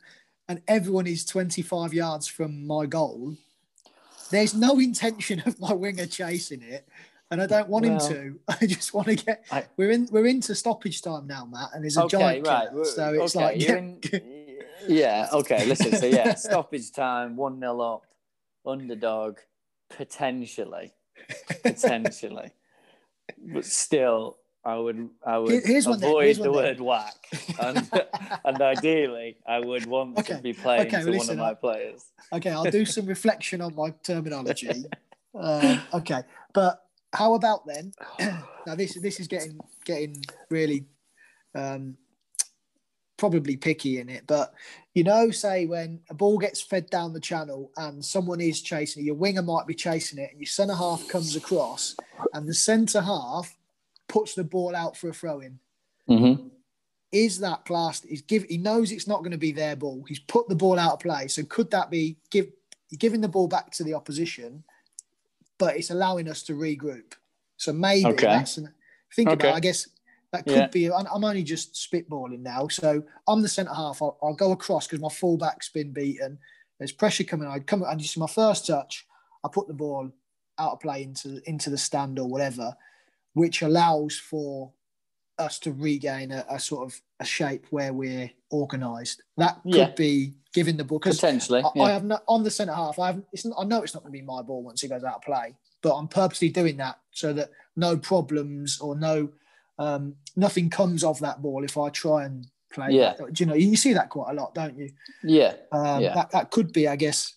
[SPEAKER 1] and everyone is 25 yards from my goal, there's no intention of my winger chasing it, and I don't want
[SPEAKER 2] Well,
[SPEAKER 1] him to. I just want to get.
[SPEAKER 2] I-
[SPEAKER 1] we're in. We're into stoppage time now, Matt, and there's a
[SPEAKER 2] Okay,
[SPEAKER 1] giant
[SPEAKER 2] right.
[SPEAKER 1] killer, so it's
[SPEAKER 2] okay,
[SPEAKER 1] like
[SPEAKER 2] you're in- yeah, okay. Listen, so yeah, stoppage time, one 0 up, underdog, potentially, potentially, but still, I would, I would
[SPEAKER 1] Here- here's
[SPEAKER 2] avoid the
[SPEAKER 1] then.
[SPEAKER 2] word whack, and, and ideally, I would want
[SPEAKER 1] Okay,
[SPEAKER 2] to be playing
[SPEAKER 1] okay,
[SPEAKER 2] to one of my players.
[SPEAKER 1] Okay, I'll do some reflection on my terminology. Um, okay, but how about then? now this this is getting getting really um, probably picky in it, but you know, say when a ball gets fed down the channel and someone is chasing it, your winger might be chasing it, and your centre half comes across, and the centre half puts the ball out for a throw in
[SPEAKER 2] Mm-hmm.
[SPEAKER 1] is that classed? He's give he knows it's not going to be their ball. He's put the ball out of play. So could that be give giving the ball back to the opposition, but it's allowing us to regroup? So maybe
[SPEAKER 2] Okay.
[SPEAKER 1] that's an, think
[SPEAKER 2] Okay.
[SPEAKER 1] about. I guess that could
[SPEAKER 2] Yeah.
[SPEAKER 1] be. I'm only just spitballing now. So I'm the centre half. I'll, I'll go across because my fullback's been beaten. There's pressure coming. I'd come and you see my first touch. I put the ball out of play into into the stand or whatever, which allows for us to regain a, a sort of a shape where we're organised. That could
[SPEAKER 2] Yeah.
[SPEAKER 1] be giving the ball
[SPEAKER 2] Potentially,
[SPEAKER 1] I,
[SPEAKER 2] yeah.
[SPEAKER 1] I have no, on the centre half. I have. It's I know it's not going to be my ball once it goes out of play, but I'm purposely doing that so that no problems or no um, nothing comes of that ball if I try and play.
[SPEAKER 2] Yeah.
[SPEAKER 1] Do you know you see that quite a lot, don't you?
[SPEAKER 2] yeah,
[SPEAKER 1] Um,
[SPEAKER 2] Yeah.
[SPEAKER 1] That that could be, I guess,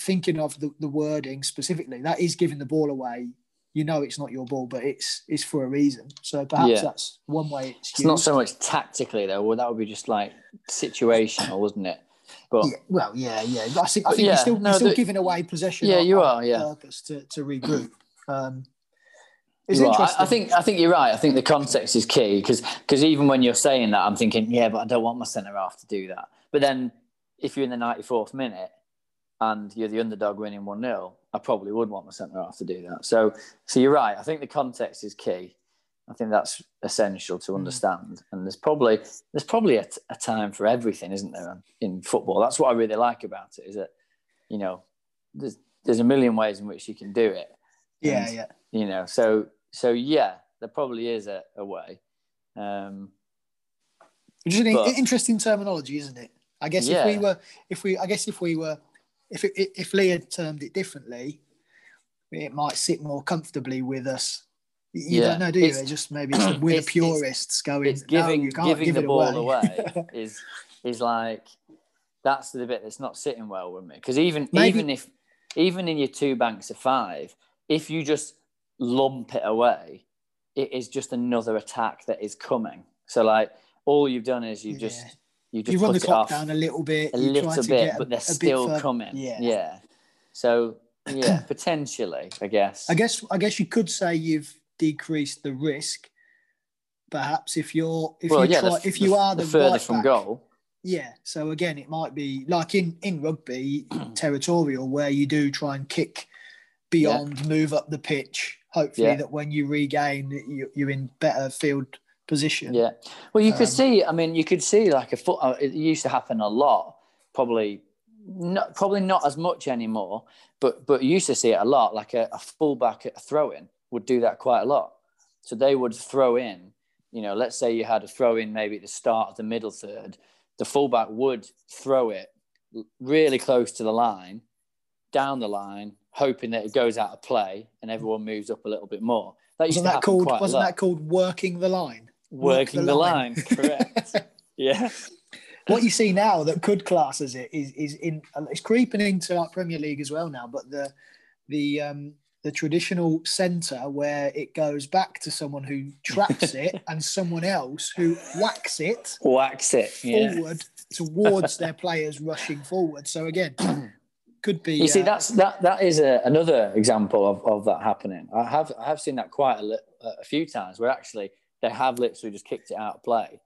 [SPEAKER 1] thinking of the, the wording specifically. That is giving the ball away you know it's not your ball, but it's it's for a reason. So perhaps
[SPEAKER 2] Yeah.
[SPEAKER 1] that's one way it's,
[SPEAKER 2] It's not so much tactically though. Well, that would be just like situational, wasn't it? But
[SPEAKER 1] Yeah, well, yeah, yeah. I think, I think
[SPEAKER 2] yeah,
[SPEAKER 1] you're still,
[SPEAKER 2] no,
[SPEAKER 1] you're still
[SPEAKER 2] the-
[SPEAKER 1] giving away possession.
[SPEAKER 2] Yeah, you are, yeah.
[SPEAKER 1] Purpose to, to regroup. Um, it's
[SPEAKER 2] You
[SPEAKER 1] interesting.
[SPEAKER 2] I, I think I think you're right. I think the context is key because because even when you're saying that, I'm thinking, yeah, but I don't want my centre half to do that. But then if you're in the 94th minute and you're the underdog winning one 0 I probably would want my centre half to do that. So so you're right. I think the context is key. I think that's essential
[SPEAKER 1] Hmm.
[SPEAKER 2] to understand. And there's probably there's probably a, a time for everything, isn't there, in football? That's what I really like about it. Is that you know there's there's a million ways in which you can do it.
[SPEAKER 1] yeah,
[SPEAKER 2] And,
[SPEAKER 1] yeah.
[SPEAKER 2] You know so so yeah there probably is a, a way um
[SPEAKER 1] Which is an
[SPEAKER 2] But-
[SPEAKER 1] interesting terminology, isn't it? I guess
[SPEAKER 2] Yeah.
[SPEAKER 1] if we were, if we, I guess if we were, if it, if Lee had termed it differently, it might sit more comfortably with us. You
[SPEAKER 2] Yeah.
[SPEAKER 1] don't know, do you?
[SPEAKER 2] It's-
[SPEAKER 1] just maybe it's, we're the
[SPEAKER 2] it's- it's-
[SPEAKER 1] purists going.
[SPEAKER 2] it's giving
[SPEAKER 1] no, you can't
[SPEAKER 2] giving
[SPEAKER 1] give
[SPEAKER 2] the ball
[SPEAKER 1] away.
[SPEAKER 2] away, is is like that's the bit that's not sitting well with me because even
[SPEAKER 1] Maybe-
[SPEAKER 2] even if even in your two banks of five if you just lump it away it is just another attack that is coming so like all you've done is you just
[SPEAKER 1] Yeah.
[SPEAKER 2] you just
[SPEAKER 1] you run
[SPEAKER 2] put
[SPEAKER 1] the
[SPEAKER 2] it
[SPEAKER 1] clock down a little bit,
[SPEAKER 2] a little
[SPEAKER 1] to
[SPEAKER 2] bit, but they're still coming.
[SPEAKER 1] Yeah.
[SPEAKER 2] Yeah. So yeah, potentially, I guess.
[SPEAKER 1] I guess I guess you could say you've decreased the risk. Perhaps if you're if
[SPEAKER 2] well,
[SPEAKER 1] you
[SPEAKER 2] yeah,
[SPEAKER 1] try
[SPEAKER 2] the,
[SPEAKER 1] if you are the,
[SPEAKER 2] further
[SPEAKER 1] right
[SPEAKER 2] from
[SPEAKER 1] back,
[SPEAKER 2] goal.
[SPEAKER 1] Yeah. So again, it might be like in in rugby, territorial, where you do try and kick beyond, move up the pitch. Hopefully,
[SPEAKER 2] Yeah.
[SPEAKER 1] that when you regain, you, you're in better field position.
[SPEAKER 2] Yeah. Well, you could
[SPEAKER 1] Um,
[SPEAKER 2] see. I mean, you could see like a foot. uh, It used to happen a lot. Probably not. Probably not as much anymore. But but you used to see it a lot. Like a, a fullback at a throw-in would do that quite a lot. So they would throw in. You know, let's say you had a throw in maybe at the start of the middle third. The fullback would throw it really close to the line, down the line, hoping that it goes out of play and everyone moves up a little bit more. That
[SPEAKER 1] wasn't that called? Wasn't that called working the line? Work
[SPEAKER 2] working
[SPEAKER 1] the
[SPEAKER 2] the
[SPEAKER 1] line.
[SPEAKER 2] line, correct? yeah.
[SPEAKER 1] what you see now that could class as it is is in it's creeping into our Premier League as well now, but the the um the traditional centre where it goes back to someone who traps it and someone else who whacks it
[SPEAKER 2] whacks it. Yeah.
[SPEAKER 1] forward towards their players rushing forward. So again, could be.
[SPEAKER 2] You see,
[SPEAKER 1] uh,
[SPEAKER 2] that's that. That is a, another example of, of that happening. I have I have seen that quite a, li- a few times where actually they have literally just kicked it out of play,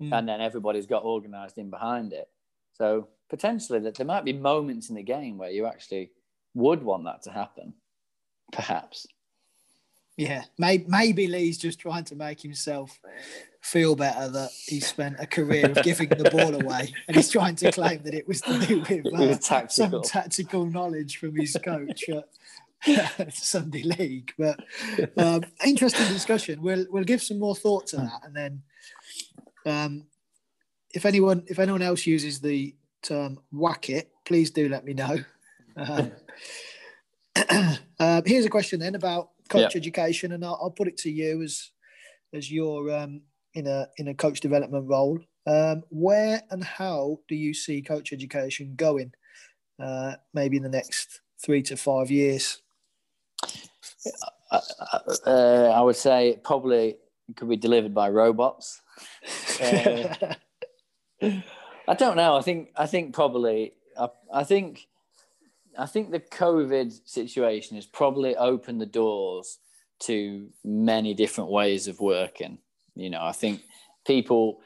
[SPEAKER 1] Mm.
[SPEAKER 2] and then everybody's got organised in behind it. So potentially that there might be moments in the game where you actually would want that to happen, perhaps.
[SPEAKER 1] Yeah, maybe, maybe Lee's just trying to make himself feel better that he spent a career of giving the ball away, and he's trying to claim that it was to do with, uh,
[SPEAKER 2] tactical.
[SPEAKER 1] some tactical knowledge from his coach at Sunday League. But um, interesting discussion. We'll we'll give some more thought to that, and then um, if anyone if anyone else uses the term "whack it," please do let me know. Um, uh, here's a question then about coach education, and I'll, I'll put it to you as as you're um, in a in a coach development role. Um, where and how do you see coach education going? Uh, maybe in the next three to five years.
[SPEAKER 2] Uh, uh, I would say it probably could be delivered by robots. Uh, I don't know. I think I think probably I, I think I think the COVID situation has probably opened the doors to many different ways of working. You know, I think people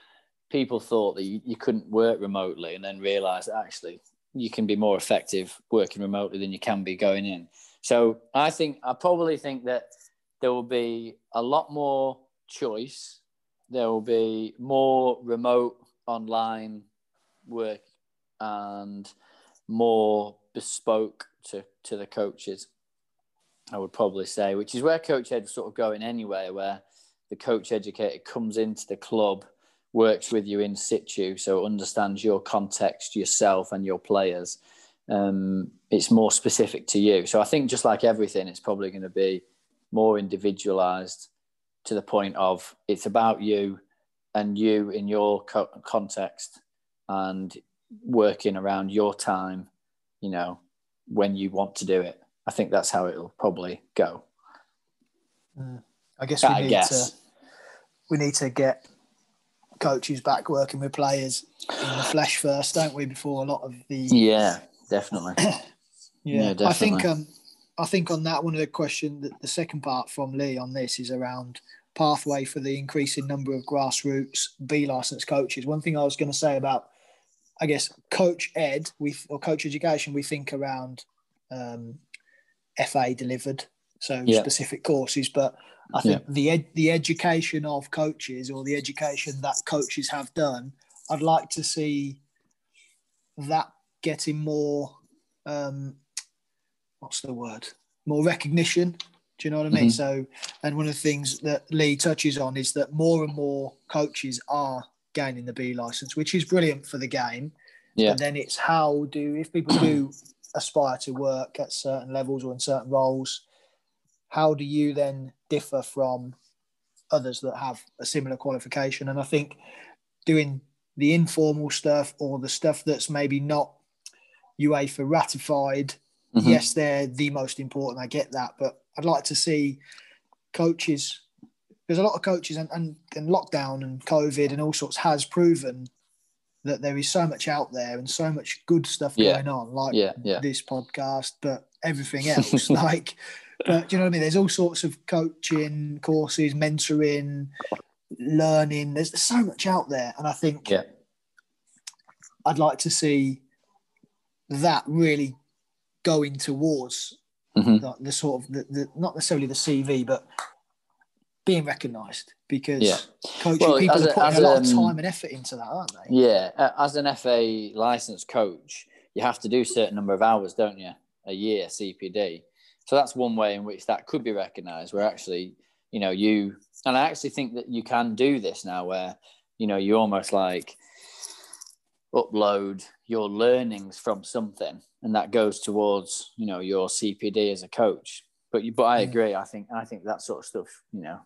[SPEAKER 2] people thought that you, you couldn't work remotely and then realized that actually you can be more effective working remotely than you can be going in. So I think I probably think that there will be a lot more choice. There will be more remote online work and more bespoke to, to the coaches. I would probably say, which is where coach ed is sort of going anyway, where the coach educator comes into the club, works with you in situ, so understands your context, yourself, and your players. Um, it's more specific to you. So I think just like everything, it's probably going to be more individualized to the point of it's about you and you in your co- context and working around your time, you know, when you want to do it. I think that's how it'll probably go.
[SPEAKER 1] I guess we
[SPEAKER 2] I
[SPEAKER 1] need
[SPEAKER 2] guess.
[SPEAKER 1] to we need to get coaches back working with players in the flesh first, don't we? Before a lot of the
[SPEAKER 2] Yeah, definitely.
[SPEAKER 1] Yeah,
[SPEAKER 2] Yeah,
[SPEAKER 1] I think um, I think on that one of the question, the, the second part from Lee on this is around pathway for the increasing number of grassroots B licensed coaches. One thing I was going to say about, I guess, coach ed, we or coach education, we think around um, FA delivered, so
[SPEAKER 2] Yeah.
[SPEAKER 1] specific courses, but. I think the ed, the education of coaches or the education that coaches have done, I'd like to see that getting more um, what's the word? More recognition. Do you know what I mean?
[SPEAKER 2] Mhm.
[SPEAKER 1] So, and one of the things that Lee touches on is that more and more coaches are gaining the B license, which is brilliant for the game.
[SPEAKER 2] Yeah.
[SPEAKER 1] But then it's how do if people do aspire to work at certain levels or in certain roles, how do you then differ from others that have a similar qualification? And I think doing the informal stuff or the stuff that's maybe not UEFA ratified
[SPEAKER 2] Mhm.
[SPEAKER 1] yes, they're the most important. I get that, but I'd like to see coaches. There's a lot of coaches, and, and, and lockdown and COVID and all sorts has proven that there is so much out there and so much good stuff
[SPEAKER 2] Yeah.
[SPEAKER 1] going on, like
[SPEAKER 2] Yeah, yeah.
[SPEAKER 1] this podcast, but everything else. like, but do you know what I mean? There's all sorts of coaching courses, mentoring, learning. There's so much out there, and I think
[SPEAKER 2] Yeah.
[SPEAKER 1] I'd like to see that really going towards
[SPEAKER 2] Mhm.
[SPEAKER 1] the, the sort of the, the not necessarily the CV, but being recognised because
[SPEAKER 2] Yeah.
[SPEAKER 1] coaching
[SPEAKER 2] Well,
[SPEAKER 1] people are
[SPEAKER 2] a-
[SPEAKER 1] putting
[SPEAKER 2] as
[SPEAKER 1] a lot
[SPEAKER 2] a,
[SPEAKER 1] of
[SPEAKER 2] um,
[SPEAKER 1] time and effort into that, aren't they?
[SPEAKER 2] Yeah, as an FA licensed coach, you have to do a certain number of hours, don't you? A year CPD. So that's one way in which that could be recognised. Where actually, you know, you and I actually think that you can do this now, where you know you almost like upload your learnings from something, and that goes towards you know your CPD as a coach. But you, but I agree. I think I think that sort of stuff, you know,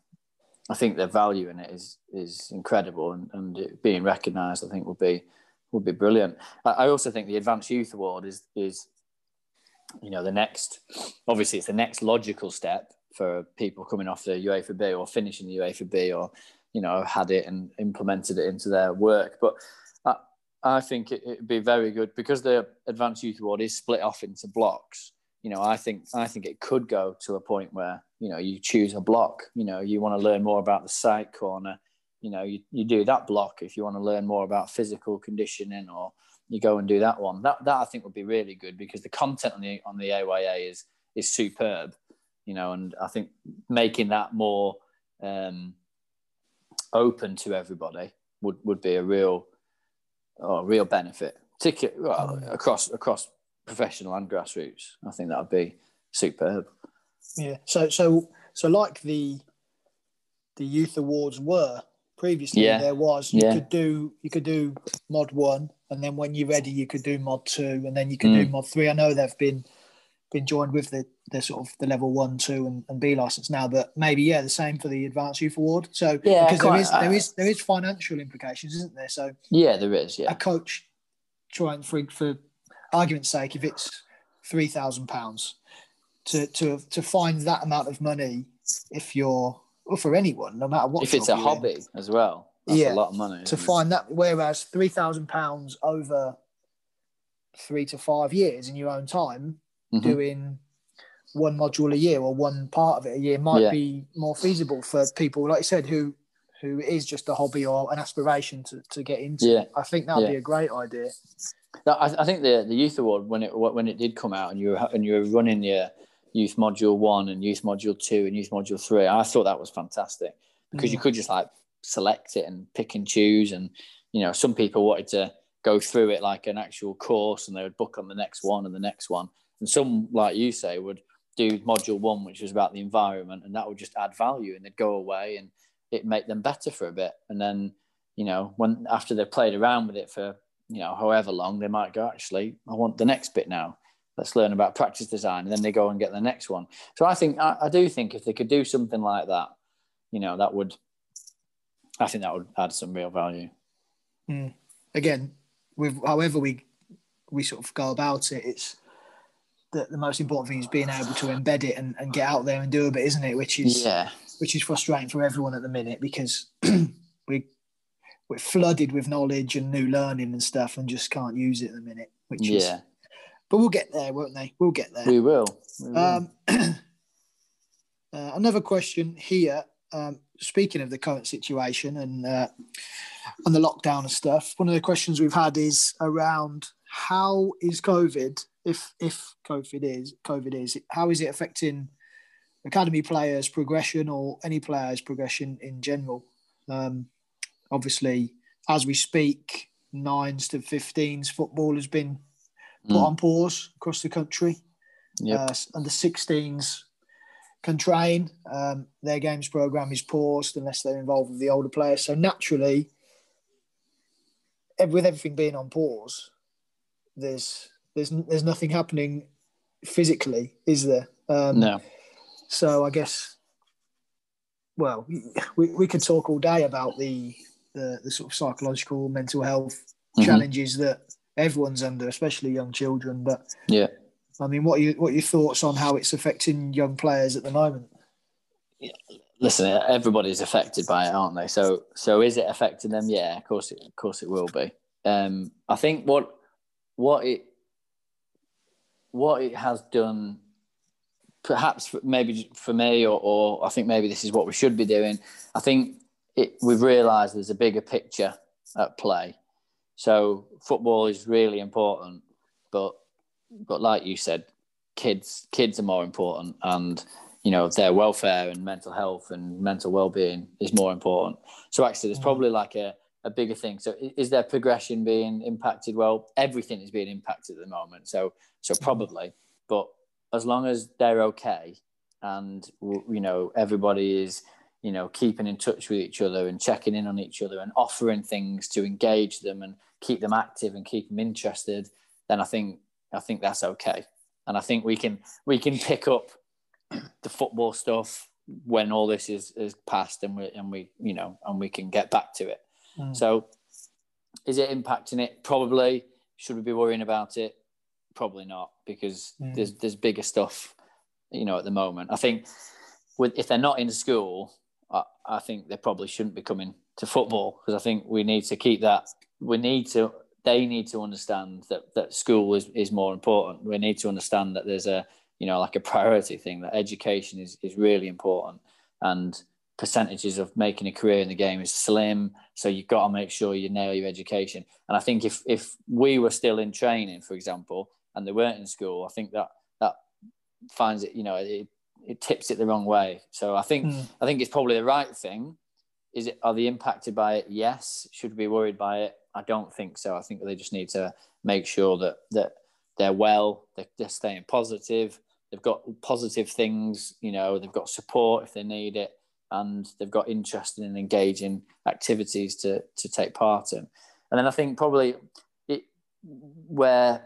[SPEAKER 2] I think the value in it is is incredible, and, and it being recognised, I think, would be would be brilliant. I, I also think the Advanced Youth Award is is you know the next. Obviously, it's the next logical step for people coming off the UEFA B or finishing the UEFA B or you know had it and implemented it into their work. But I, I think it, it'd be very good because the Advanced Youth Award is split off into blocks you know, I think I think it could go to a point where you know you choose a block. You know, you want to learn more about the psych corner. You know, you, you do that block if you want to learn more about physical conditioning, or you go and do that one. That that I think would be really good because the content on the on the AYA is is superb. You know, and I think making that more um, open to everybody would would be a real oh, real benefit, particularly well, across across professional and grassroots. I think that would be superb.
[SPEAKER 1] Yeah. So so so like the the youth awards were previously,
[SPEAKER 2] Yeah.
[SPEAKER 1] there was you
[SPEAKER 2] Yeah.
[SPEAKER 1] could do you could do mod one, and then when you're ready, you could do mod two, and then you could do
[SPEAKER 2] Mm.
[SPEAKER 1] mod three. I know they've been been joined with the the sort of the level one, two, and, and B license now, but maybe yeah, the same for the advanced youth award. So
[SPEAKER 2] Yeah,
[SPEAKER 1] because there
[SPEAKER 2] quite,
[SPEAKER 1] is there
[SPEAKER 2] uh,
[SPEAKER 1] is there is financial implications, isn't there? So
[SPEAKER 2] Yeah, there is.
[SPEAKER 1] Yeah, a
[SPEAKER 2] Yeah,
[SPEAKER 1] coach trying for for argument's sake, if it's three thousand pounds to to to find that amount of money, if you're or for anyone, no matter what,
[SPEAKER 2] if it's a
[SPEAKER 1] job you're in,
[SPEAKER 2] hobby as well, that's
[SPEAKER 1] Yeah,
[SPEAKER 2] a lot of money.
[SPEAKER 1] to
[SPEAKER 2] it?
[SPEAKER 1] find that. Whereas three thousand pounds over three to five years in your own time,
[SPEAKER 2] Mhm.
[SPEAKER 1] doing one module a year or one part of it a year might
[SPEAKER 2] Yeah.
[SPEAKER 1] be more feasible for people, like you said, who who is just a hobby or an aspiration to, to get into.
[SPEAKER 2] Yeah.
[SPEAKER 1] I think that would
[SPEAKER 2] Yeah.
[SPEAKER 1] be a great idea.
[SPEAKER 2] I, I think the the youth award when it when it did come out and you were and you were running your youth module one and youth module two and youth module three, I thought that was fantastic because you
[SPEAKER 1] Mm.
[SPEAKER 2] could just like select it and pick and choose. And you know some people wanted to go through it like an actual course and they would book on the next one and the next one. And some like you say would do module one which was about the environment and that would just add value and they'd go away and it make them better for a bit. And then you know when after they've played around with it for you know however long they might go actually i want the next bit now. Let's learn about practice design and then they go and get the next one. So i think i, I do think if they could do something like that you know that would i think that would add some real value
[SPEAKER 1] again, with however we we sort of go about it, it's the, the most important thing is being able to embed it and, and get out there and do a bit, isn't it? Which is
[SPEAKER 2] Yeah.
[SPEAKER 1] which is frustrating for everyone at the minute because we we're flooded with knowledge and new learning and stuff and just can't use it at the minute. Which is,
[SPEAKER 2] Yeah.
[SPEAKER 1] but we'll get there, won't they? We'll get there.
[SPEAKER 2] We will. We will.
[SPEAKER 1] Um, uh, another question here. Um, speaking of the current situation and uh, and the lockdown and stuff, one of the questions we've had is around how is COVID, if if COVID is COVID is, how is it affecting academy players' progression or any players' progression in general? Um, obviously, as we speak, nines to fifteens football has been put
[SPEAKER 2] Mm.
[SPEAKER 1] on pause across the country
[SPEAKER 2] Yep.
[SPEAKER 1] uh, and the 16s can train. Um, their games program is paused unless they're involved with the older players. So naturally, with everything being on pause, there's there's there's nothing happening physically, is there? Um,
[SPEAKER 2] no.
[SPEAKER 1] So I guess, well, we, we could talk all day about the the, the sort of psychological, mental health
[SPEAKER 2] Mhm.
[SPEAKER 1] challenges that everyone's under, especially young children. But
[SPEAKER 2] Yeah.
[SPEAKER 1] I mean, what are you, what are your thoughts on how it's affecting young players at the moment?
[SPEAKER 2] Listen, everybody's affected by it, aren't they? So, so is it affecting them? Yeah, of course, it, of course, it will be. Um, I think what what it what it has done, perhaps maybe for me, or, or I think maybe this is what we should be doing. I think it, we've realised there's a bigger picture at play. So football is really important, but but like you said, kids kids are more important, and you know their welfare and mental health and mental well-being is more important. So actually, there's
[SPEAKER 1] Mm.
[SPEAKER 2] probably like a a bigger thing. So is their progression being impacted? Well, everything is being impacted at the moment. So so probably, but as long as they're okay, and you know everybody is you know keeping in touch with each other and checking in on each other and offering things to engage them and keep them active and keep them interested, then I think I think that's okay. And I think we can we can pick up the football stuff when all this is is past and we and we you know and we can get back to it.
[SPEAKER 1] Mm.
[SPEAKER 2] So is it impacting it? Probably. Should we be worrying about it? Probably not, because
[SPEAKER 1] Mm.
[SPEAKER 2] there's there's bigger stuff, you know, at the moment. I think with if they're not in school, I, I think they probably shouldn't be coming to football because I think we need to keep that. We need to. They need to understand that that school is is more important. We need to understand that there's a you know like a priority thing that education is is really important. And percentages of making a career in the game is slim so you've got to make sure you nail your education. And i think if if we were still in training for example and they weren't in school i think that that finds it you know it, it tips it the wrong way. So i think
[SPEAKER 1] Mm.
[SPEAKER 2] i think it's probably the right thing. Is it are they impacted by it? Yes. Should we be worried by it i don't think so. I think they just need to make sure that that they're well they're, they're staying positive. They've got positive things you know they've got support if they need it and they've got interest in engaging activities to to take part in. And then i think probably it where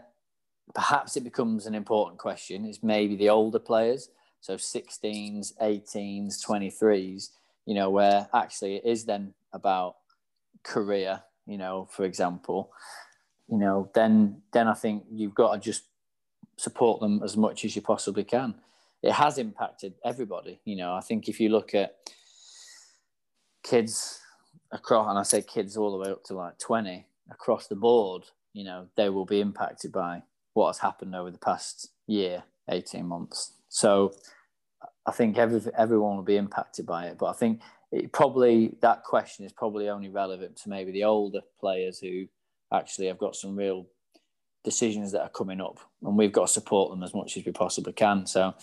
[SPEAKER 2] perhaps it becomes an important question is maybe the older players so 16s 18s 23s you know where actually it is then about career you know for example you know then then i think you've got to just support them as much as you possibly can. It has impacted everybody you know. I think if you look at kids across and i say kids all the way up to like 20 across the board you know they will be impacted by what has happened over the past year 18 months. So i think every, everyone will be impacted by it but i think it probably that question is probably only relevant to maybe the older players who actually have got some real decisions that are coming up and we've got to support them as much as we possibly can. So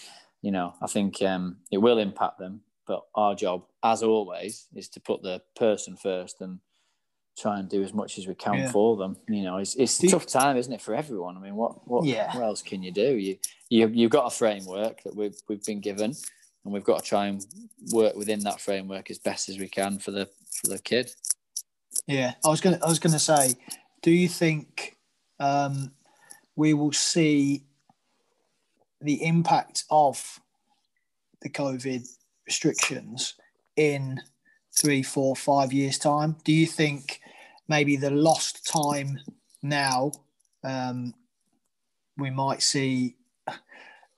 [SPEAKER 2] you know i think um, it will impact them but our job as always is to put the person first and try and do as much as we can
[SPEAKER 1] Yeah.
[SPEAKER 2] for them. You know it's, it's a tough time isn't it for everyone? I mean what what,
[SPEAKER 1] Yeah.
[SPEAKER 2] what else can you do? You, you you've got a framework that we've we've been given and we've got to try and work within that framework as best as we can for the for the kid
[SPEAKER 1] Yeah, I was gonna I was gonna say, do you think um, we will see the impact of the COVID restrictions in three, four, five years' time? Do you think maybe the lost time now um, we might see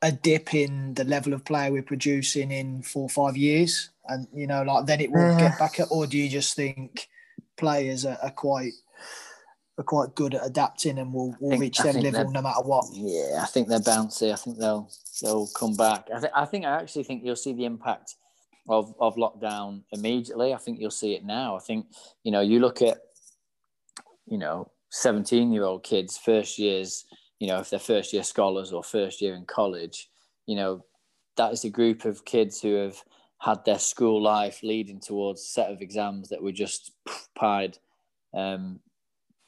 [SPEAKER 1] a dip in the level of player we're producing in four or five years, and you know, like then it will mm-hmm. get back or do you just think players are, are quite are quite good at adapting and will, will
[SPEAKER 2] think-
[SPEAKER 1] reach their level no matter what?
[SPEAKER 2] Yeah, I think they're bouncy. I think they'll they'll come back. I, th- I think I actually think you'll see the impact of of lockdown immediately. I think you'll see it now. I think you know you look at you know seventeen year old kids first years. You know if they're first year scholars or first year in college. You know that is a group of kids who have had their school life leading towards a set of exams that were just pied um,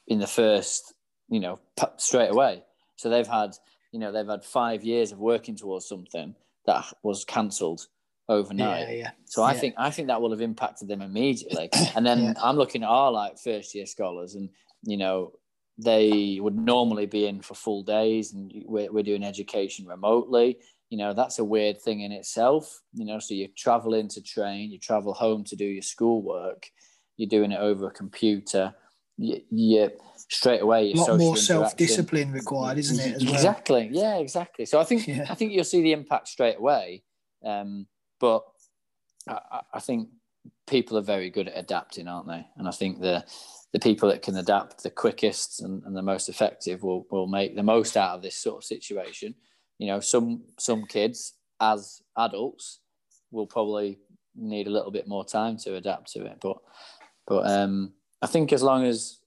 [SPEAKER 2] in the first, you know, straight away. So they've had, you know, they've had five years of working towards something that was cancelled overnight.
[SPEAKER 1] Yeah, yeah.
[SPEAKER 2] So I
[SPEAKER 1] Yeah.
[SPEAKER 2] think I think that will have impacted them immediately. And then
[SPEAKER 1] Yeah.
[SPEAKER 2] I'm looking at our like first year scholars, and you know they would normally be in for full days, and we're, we're doing education remotely. You know that's a weird thing in itself. You know, so you travel in to train, you travel home to do your schoolwork, you're doing it over a computer. You, you straight away.
[SPEAKER 1] A lot more self discipline required, isn't it? As well?
[SPEAKER 2] Exactly. Yeah, exactly. So I think
[SPEAKER 1] Yeah.
[SPEAKER 2] I think you'll see the impact straight away. Um, but I- I think people are very good at adapting, aren't they? And I think the the people that can adapt the quickest and, and the most effective will will make the most out of this sort of situation. You know, some some kids as adults will probably need a little bit more time to adapt to it. But but um, I think as long as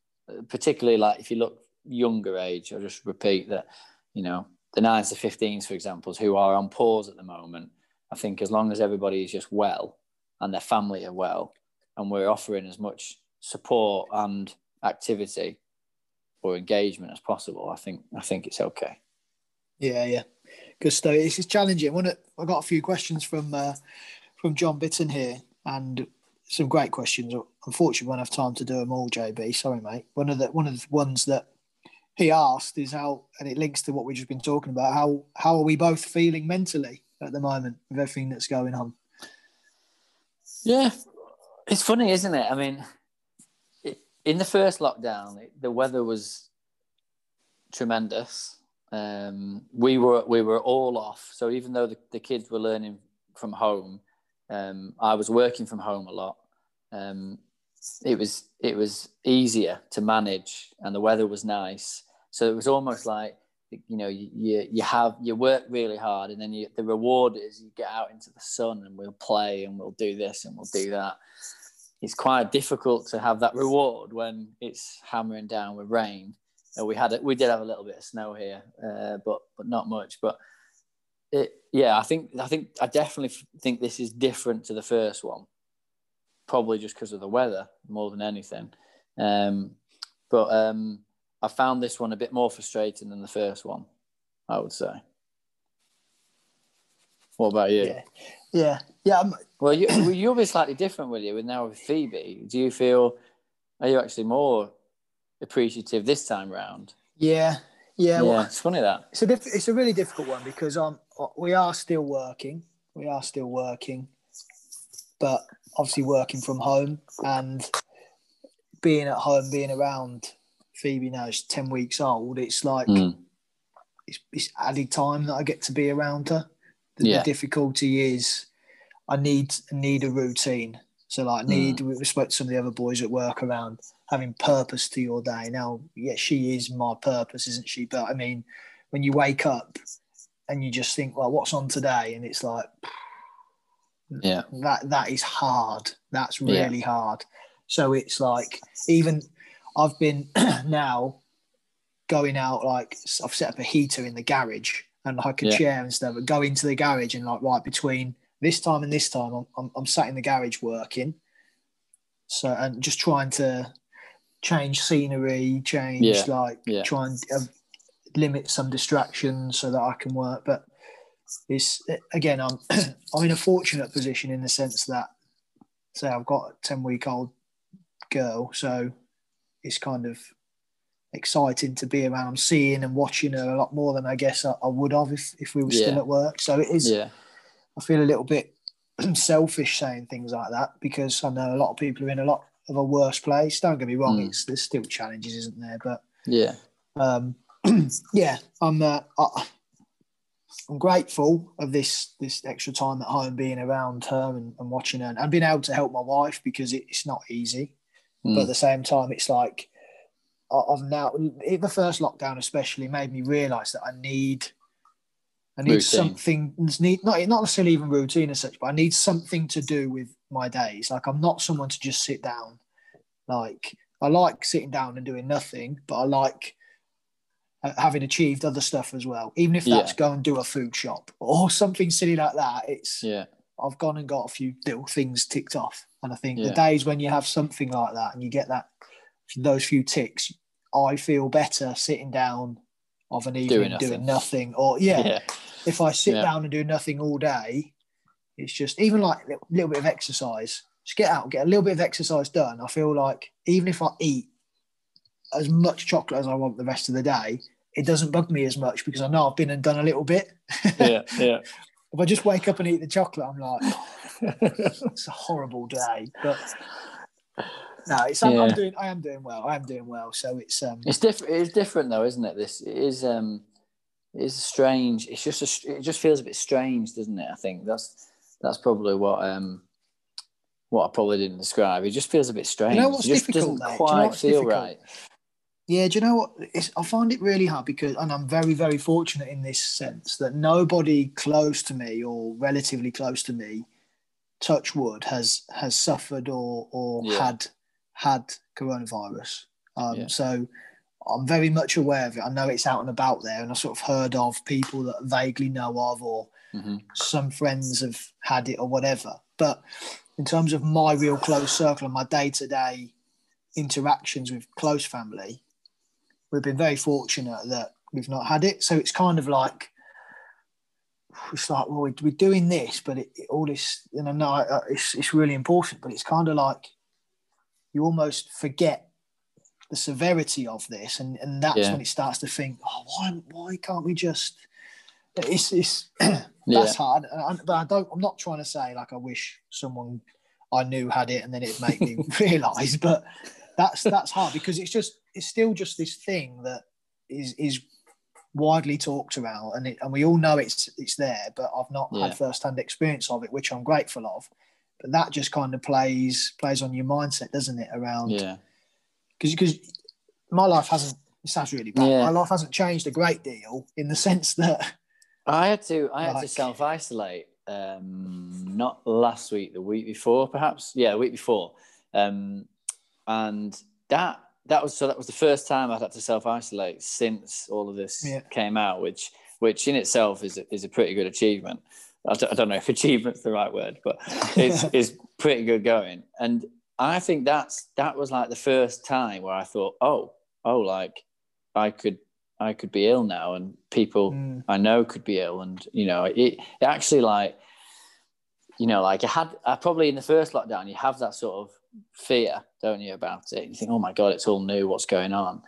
[SPEAKER 2] particularly like if you look younger age, I'll just repeat that, you know, the nines to 15s, for example, who are on pause at the moment, I think as long as everybody is just well and their family are well, and we're offering as much support and activity or engagement as possible, I think I think it's okay.
[SPEAKER 1] Yeah, yeah. Good stuff. This is challenging. One, I got a few questions from uh, from John Bitton here, and some great questions. Unfortunately, we won't have time to do them all, JB. Sorry, mate. One of the one of the ones that he asked is how, and it links to what we've just been talking about. How how are we both feeling mentally at the moment with everything that's going on?
[SPEAKER 2] Yeah, it's funny, isn't it? I mean, in the first lockdown, the weather was tremendous. Um, we were we were all off, so even though the, the kids were learning from home, um, I was working from home a lot. Um, it was it was easier to manage, and the weather was nice. So it was almost like you know you, you have you work really hard, and then you, the reward is you get out into the sun and we'll play and we'll do this and we'll do that. It's quite difficult to have that reward when it's hammering down with rain. Uh, we had it. We did have a little bit of snow here, uh, but but not much. But it, yeah, I think I think I definitely think this is different to the first one. Probably just because of the weather more than anything. Um, but um, I found this one a bit more frustrating than the first one. I would say. What about you?
[SPEAKER 1] Yeah, yeah, yeah. I'm,
[SPEAKER 2] Well, you, well, you'll be slightly different, will you? With now with Phoebe, do you feel? Are you actually more appreciative this time round?
[SPEAKER 1] yeah, yeah.
[SPEAKER 2] Yeah,
[SPEAKER 1] well,
[SPEAKER 2] it's funny that.
[SPEAKER 1] it's a diff- it's a really difficult one because um we are still working. We are still working, but obviously working from home and being at home, being around Phoebe now is ten weeks old. It's like
[SPEAKER 2] Mm.
[SPEAKER 1] it's, it's added time that I get to be around her. The,
[SPEAKER 2] Yeah.
[SPEAKER 1] the difficulty is I need need a routine. So like I need
[SPEAKER 2] Mm.
[SPEAKER 1] we spoke to some of the other boys at work around having purpose to your day. Now, yeah, she is my purpose, isn't she? But I mean, when you wake up and you just think, well, what's on today? And it's like
[SPEAKER 2] Yeah,
[SPEAKER 1] that that is hard. That's
[SPEAKER 2] Yeah.
[SPEAKER 1] really hard. So it's like even I've been now going out like I've set up a heater in the garage and like a
[SPEAKER 2] Yeah.
[SPEAKER 1] chair and stuff. But go into the garage and like right between this time and this time, I'm, I'm, I'm sat in the garage working. So and just trying to change scenery, change
[SPEAKER 2] Yeah.
[SPEAKER 1] like
[SPEAKER 2] Yeah.
[SPEAKER 1] try and uh, limit some distractions so that I can work. But it's again, I'm I'm in a fortunate position in the sense that say I've got a ten week old girl, so it's kind of exciting to be around. I'm seeing and watching her a lot more than I guess I, I would have if, if we were still
[SPEAKER 2] Yeah.
[SPEAKER 1] at work. So it is.
[SPEAKER 2] yeah,
[SPEAKER 1] I feel a little bit selfish saying things like that because I know a lot of people are in a lot of a worse place. Don't get me wrong;
[SPEAKER 2] Mm.
[SPEAKER 1] it's there's still challenges, isn't there? But
[SPEAKER 2] yeah,
[SPEAKER 1] um, yeah, I'm. Uh, I, I'm grateful of this this extra time at home, being around her and, and watching her, and being able to help my wife because it, it's not easy. Mm. But at the same time, it's like I've now the first lockdown especially made me realise that I need I need routine. something need not not necessarily even routine as such, but I need something to do with my days. Like I'm not someone to just sit down. Like I like sitting down and doing nothing, but I like uh, having achieved other stuff as well. Even if that's yeah. go and do a food shop or something silly like that. It's
[SPEAKER 2] yeah.
[SPEAKER 1] I've gone and got a few little things ticked off, and I think yeah. the days when you have something like that and you get that those few ticks, I feel better sitting down of an evening doing nothing, doing nothing. or yeah, yeah, if I sit down and do nothing all day, it's just even like a little bit of exercise. Just get out, get a little bit of exercise done. I feel like even if I eat as much chocolate as I want the rest of the day, it doesn't bug me as much because I know I've been and done a little bit.
[SPEAKER 2] yeah, yeah.
[SPEAKER 1] if I just wake up and eat the chocolate, I'm like, it's a horrible day. But no, it's I'm, yeah. I'm, doing. I am doing well. I am doing well. So it's um.
[SPEAKER 2] It's different. It's different though, isn't it? This it is um. It's strange. It's just a, it just feels a bit strange, doesn't it? I think that's that's probably what um what I probably didn't describe. It just feels a bit strange.
[SPEAKER 1] You know what's
[SPEAKER 2] it just
[SPEAKER 1] difficult,
[SPEAKER 2] doesn't mate? quite you know feel difficult? right.
[SPEAKER 1] Yeah, do you know what? It's, I find it really hard because, and I'm very, very fortunate in this sense that nobody close to me or relatively close to me, touch wood, has has suffered or or yeah. had had coronavirus. Um, yeah. So I'm very much aware of it. I know it's out and about there, and I sort of heard of people that I vaguely know of, or mm-hmm. some friends have had it or whatever. But in terms of my real close circle and my day to day interactions with close family, we've been very fortunate that we've not had it. So it's kind of like it's like well we're, doing this, but it, it, all this and I know it's it's really important, but it's kind of like you almost forget the severity of this, and and that's yeah. when it starts to think, oh, why why can't we just? It's it's that's yeah. hard, but I don't. I'm not trying to say like I wish someone I knew had it and then it made me realise, but that's that's hard because it's just it's still just this thing that is is widely talked about and it, and we all know it's it's there but I've not yeah. had first hand experience of it which I'm grateful of but that just kind of plays plays on your mindset doesn't it around
[SPEAKER 2] yeah
[SPEAKER 1] because because my life hasn't it sounds really bad yeah. my life hasn't changed a great deal in the sense that
[SPEAKER 2] I had to I had like, to self isolate um not last week the week before perhaps yeah the week before um and that that was so that was the first time I'd had to self isolate since all of this yeah. came out, which which in itself is a, is a pretty good achievement. I don't, I don't know if achievement's the right word, but it's it's pretty good going. And I think that's that was like the first time where I thought, oh, oh, like I could I could be ill now, and people mm. I know could be ill, and you know, it, it actually like you know, like I had I probably in the first lockdown, you have that sort of fear, don't you, about it? You think, oh my god, it's all new. What's going on?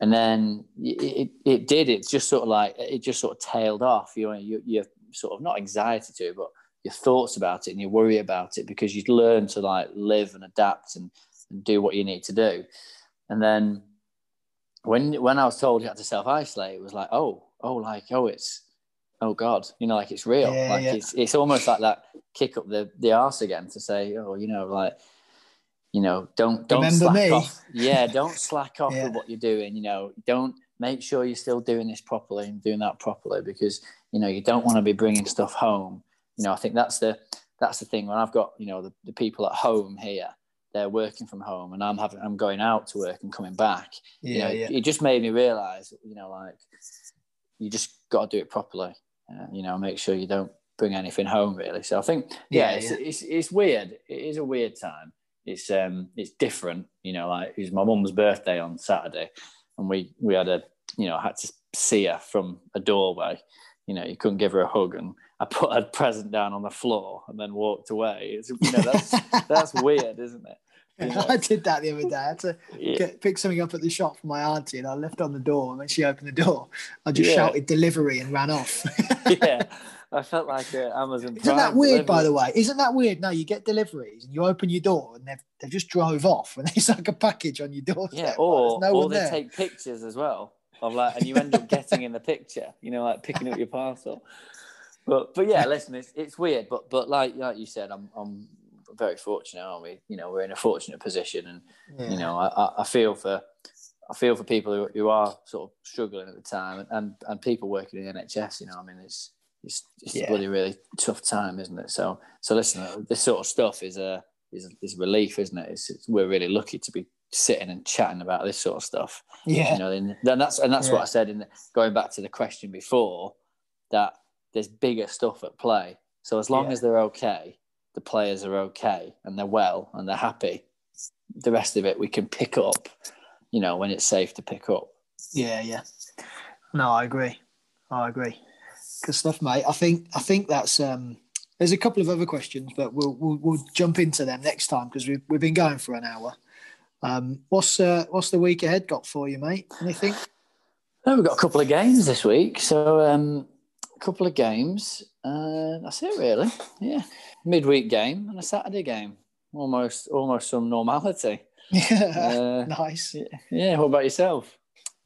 [SPEAKER 2] And then it, it, it did. It's just sort of like it just sort of tailed off. You know, you, you're sort of not anxiety to it, but your thoughts about it and you worry about it because you'd learn to like live and adapt and, and do what you need to do. And then when when I was told you had to self isolate, it was like, oh, oh, like oh, it's oh god, you know, like it's real. Yeah, like yeah. it's it's almost like that kick up the the arse again to say, oh, you know, like you know, don't don't
[SPEAKER 1] Remember
[SPEAKER 2] slack
[SPEAKER 1] me.
[SPEAKER 2] off. Yeah, don't slack off yeah. with what you're doing. You know, don't make sure you're still doing this properly and doing that properly because you know you don't want to be bringing stuff home. You know, I think that's the that's the thing when I've got you know the, the people at home here they're working from home and I'm having I'm going out to work and coming back. Yeah, you know, yeah. It, it just made me realize, you know, like you just got to do it properly. Uh, you know, make sure you don't bring anything home really. So I think yeah, yeah, it's, yeah. It's, it's weird. It is a weird time it's um it's different. You know, like it was my mum's birthday on Saturday, and we we had a you know had to see her from a doorway. You know, you couldn't give her a hug, and I put a present down on the floor and then walked away. It's you know that's that's weird, isn't it? You know?
[SPEAKER 1] I did that the other day. I had to yeah. get, pick something up at the shop for my auntie, and I left on the door. And when she opened the door, I just yeah. shouted "delivery" and ran off.
[SPEAKER 2] yeah, I felt like uh, Amazon.
[SPEAKER 1] Isn't that weird, delivery. by the way? Isn't that weird? No, you get deliveries and you open your door and they've they just drove off and there's like a package on your door.
[SPEAKER 2] Yeah, or no or they there. take pictures as well of like, and you end up getting in the picture, you know, like picking up your parcel. But but yeah, listen, it's it's weird, but but like like you said, I'm I'm very fortunate, aren't we? You know, we're in a fortunate position, and yeah. you know, I, I feel for I feel for people who, who are sort of struggling at the time, and and people working in the NHS. You know, I mean, it's it's, it's yeah. a bloody really tough time, isn't it? So so listen, uh, this sort of stuff is a is, is relief, isn't it? It's, it's, we're really lucky to be sitting and chatting about this sort of stuff.
[SPEAKER 1] Yeah,
[SPEAKER 2] you know, and, and that's and that's yeah. what I said in the, going back to the question before that there's bigger stuff at play. So as long yeah. as they're okay, the players are okay and they're well and they're happy, the rest of it we can pick up, you know, when it's safe to pick up.
[SPEAKER 1] Yeah, yeah. No, I agree. I agree. Good stuff, mate. I think I think that's um there's a couple of other questions, but we'll we'll, we'll jump into them next time because we've we've been going for an hour. Um, what's uh, what's the week ahead got for you, mate? Anything?
[SPEAKER 2] Oh, we've got a couple of games this week, so um, couple of games. Uh, that's it, really. Yeah, midweek game and a Saturday game. Almost, almost some normality.
[SPEAKER 1] Yeah, uh, nice.
[SPEAKER 2] Yeah, yeah. What about yourself?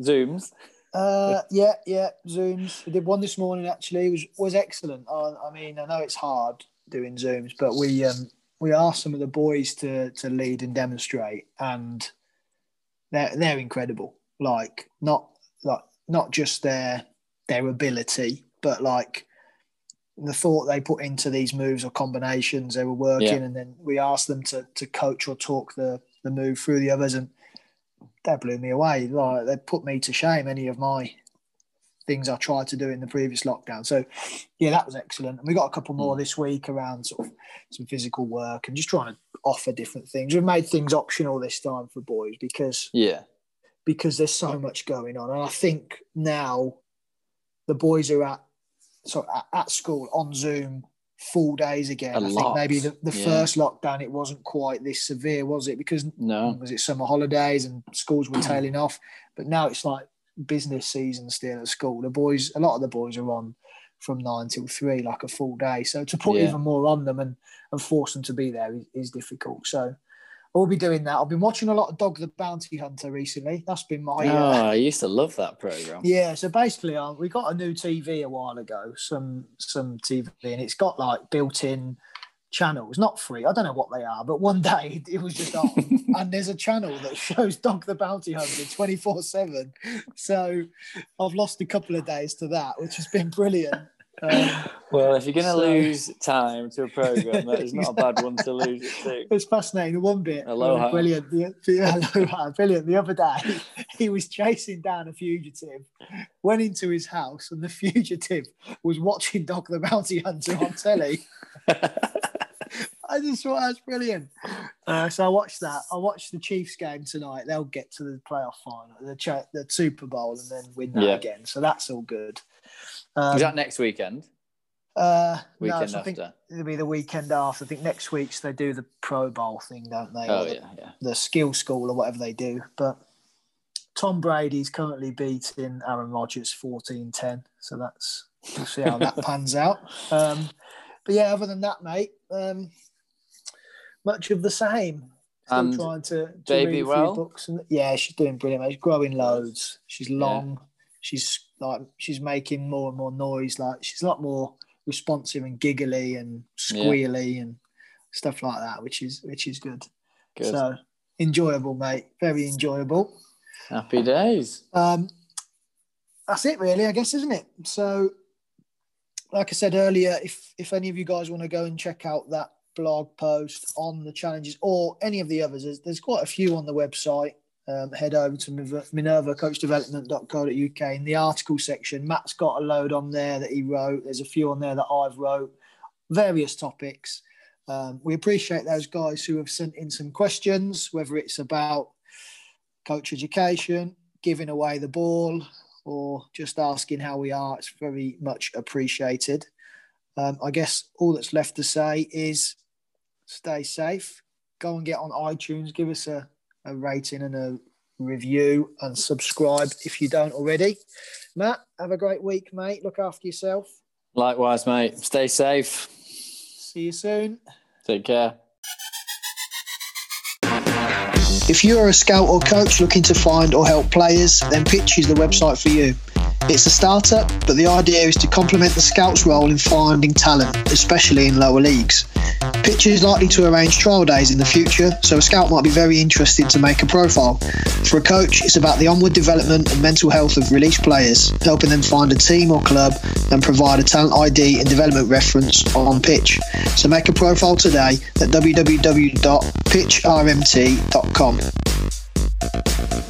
[SPEAKER 2] Zooms.
[SPEAKER 1] Uh, yeah, yeah, Zooms. We did one this morning. Actually, it was was excellent. I, I mean, I know it's hard doing Zooms, but we um, we asked some of the boys to to lead and demonstrate, and they're they're incredible. Like not like not just their their ability, but like the thought they put into these moves or combinations they were working, yeah. and then we asked them to to coach or talk the the move through the others, and that blew me away. Like they put me to shame any of my things I tried to do in the previous lockdown. So yeah, that was excellent. And we got a couple more mm. this week around sort of some physical work and just trying to offer different things. We've made things optional this time for boys because
[SPEAKER 2] yeah,
[SPEAKER 1] because there's so much going on. And I think now the boys are at so at school on Zoom full days again. A I lot. think maybe the, the yeah. first lockdown it wasn't quite this severe, was it? Because
[SPEAKER 2] no,
[SPEAKER 1] was it summer holidays and schools were tailing off? But now it's like business season still at school. The boys, a lot of the boys are on from nine till three, like a full day. So to put yeah. even more on them and, and force them to be there is, is difficult. So I'll be doing that. I've been watching a lot of Dog the Bounty Hunter recently. That's been my.
[SPEAKER 2] Oh, uh, I used to love that program.
[SPEAKER 1] Yeah, so basically, uh, we got a new TV a while ago, some some TV, and it's got like built-in channels, not free. I don't know what they are, but one day it was just on, and there's a channel that shows Dog the Bounty Hunter 24 7. So I've lost a couple of days to that, which has been brilliant.
[SPEAKER 2] Um, well, if you're going to so, lose time to a program, that is not a bad one to lose it to.
[SPEAKER 1] It's fascinating. One bit,
[SPEAKER 2] Aloha.
[SPEAKER 1] brilliant. The, the, aloha, brilliant. The other day, he was chasing down a fugitive, went into his house, and the fugitive was watching Dog the Bounty Hunter on telly. I just thought that's brilliant. Uh, so I watched that. I watched the Chiefs game tonight. They'll get to the playoff final, the, the Super Bowl, and then win that yeah. again. So that's all good.
[SPEAKER 2] Um, Is that next weekend?
[SPEAKER 1] Uh, weekend no, I think it'll be the weekend after. I think next week's they do the Pro Bowl thing, don't they?
[SPEAKER 2] Oh
[SPEAKER 1] the,
[SPEAKER 2] yeah, yeah.
[SPEAKER 1] The skill school or whatever they do. But Tom Brady's currently beating Aaron Rodgers 14-10. So that's we'll see how that pans out. Um, but yeah, other than that, mate, um, much of the same. Still and trying to, to
[SPEAKER 2] baby
[SPEAKER 1] read a
[SPEAKER 2] well?
[SPEAKER 1] few books. And, yeah, she's doing brilliant. Mate. She's growing loads. She's long. Yeah. She's like she's making more and more noise. Like she's a lot more responsive and giggly and squealy yeah. and stuff like that, which is which is good. good. So enjoyable, mate. Very enjoyable.
[SPEAKER 2] Happy days.
[SPEAKER 1] Um, that's it, really. I guess, isn't it? So, like I said earlier, if if any of you guys want to go and check out that blog post on the challenges or any of the others, there's, there's quite a few on the website um, head over to minervacoachdevelopment.co.uk in the article section. Matt's got a load on there that he wrote. There's a few on there that I've wrote, various topics. Um, we appreciate those guys who have sent in some questions, whether it's about coach education, giving away the ball, or just asking how we are. It's very much appreciated. Um, I guess all that's left to say is stay safe. Go and get on iTunes, give us a a rating and a review and subscribe if you don't already. Matt, have a great week, mate. Look after yourself.
[SPEAKER 2] Likewise, mate. Stay safe.
[SPEAKER 1] See you soon.
[SPEAKER 2] Take care.
[SPEAKER 1] If you are a scout or coach looking to find or help players, then Pitch is the website for you. It's a startup, but the idea is to complement the scout's role in finding talent, especially in lower leagues. Pitch is likely to arrange trial days in the future, so a scout might be very interested to make a profile. For a coach, it's about the onward development and mental health of released players, helping them find a team or club and provide a talent ID and development reference on pitch. So make a profile today at www.pitchrmt.com.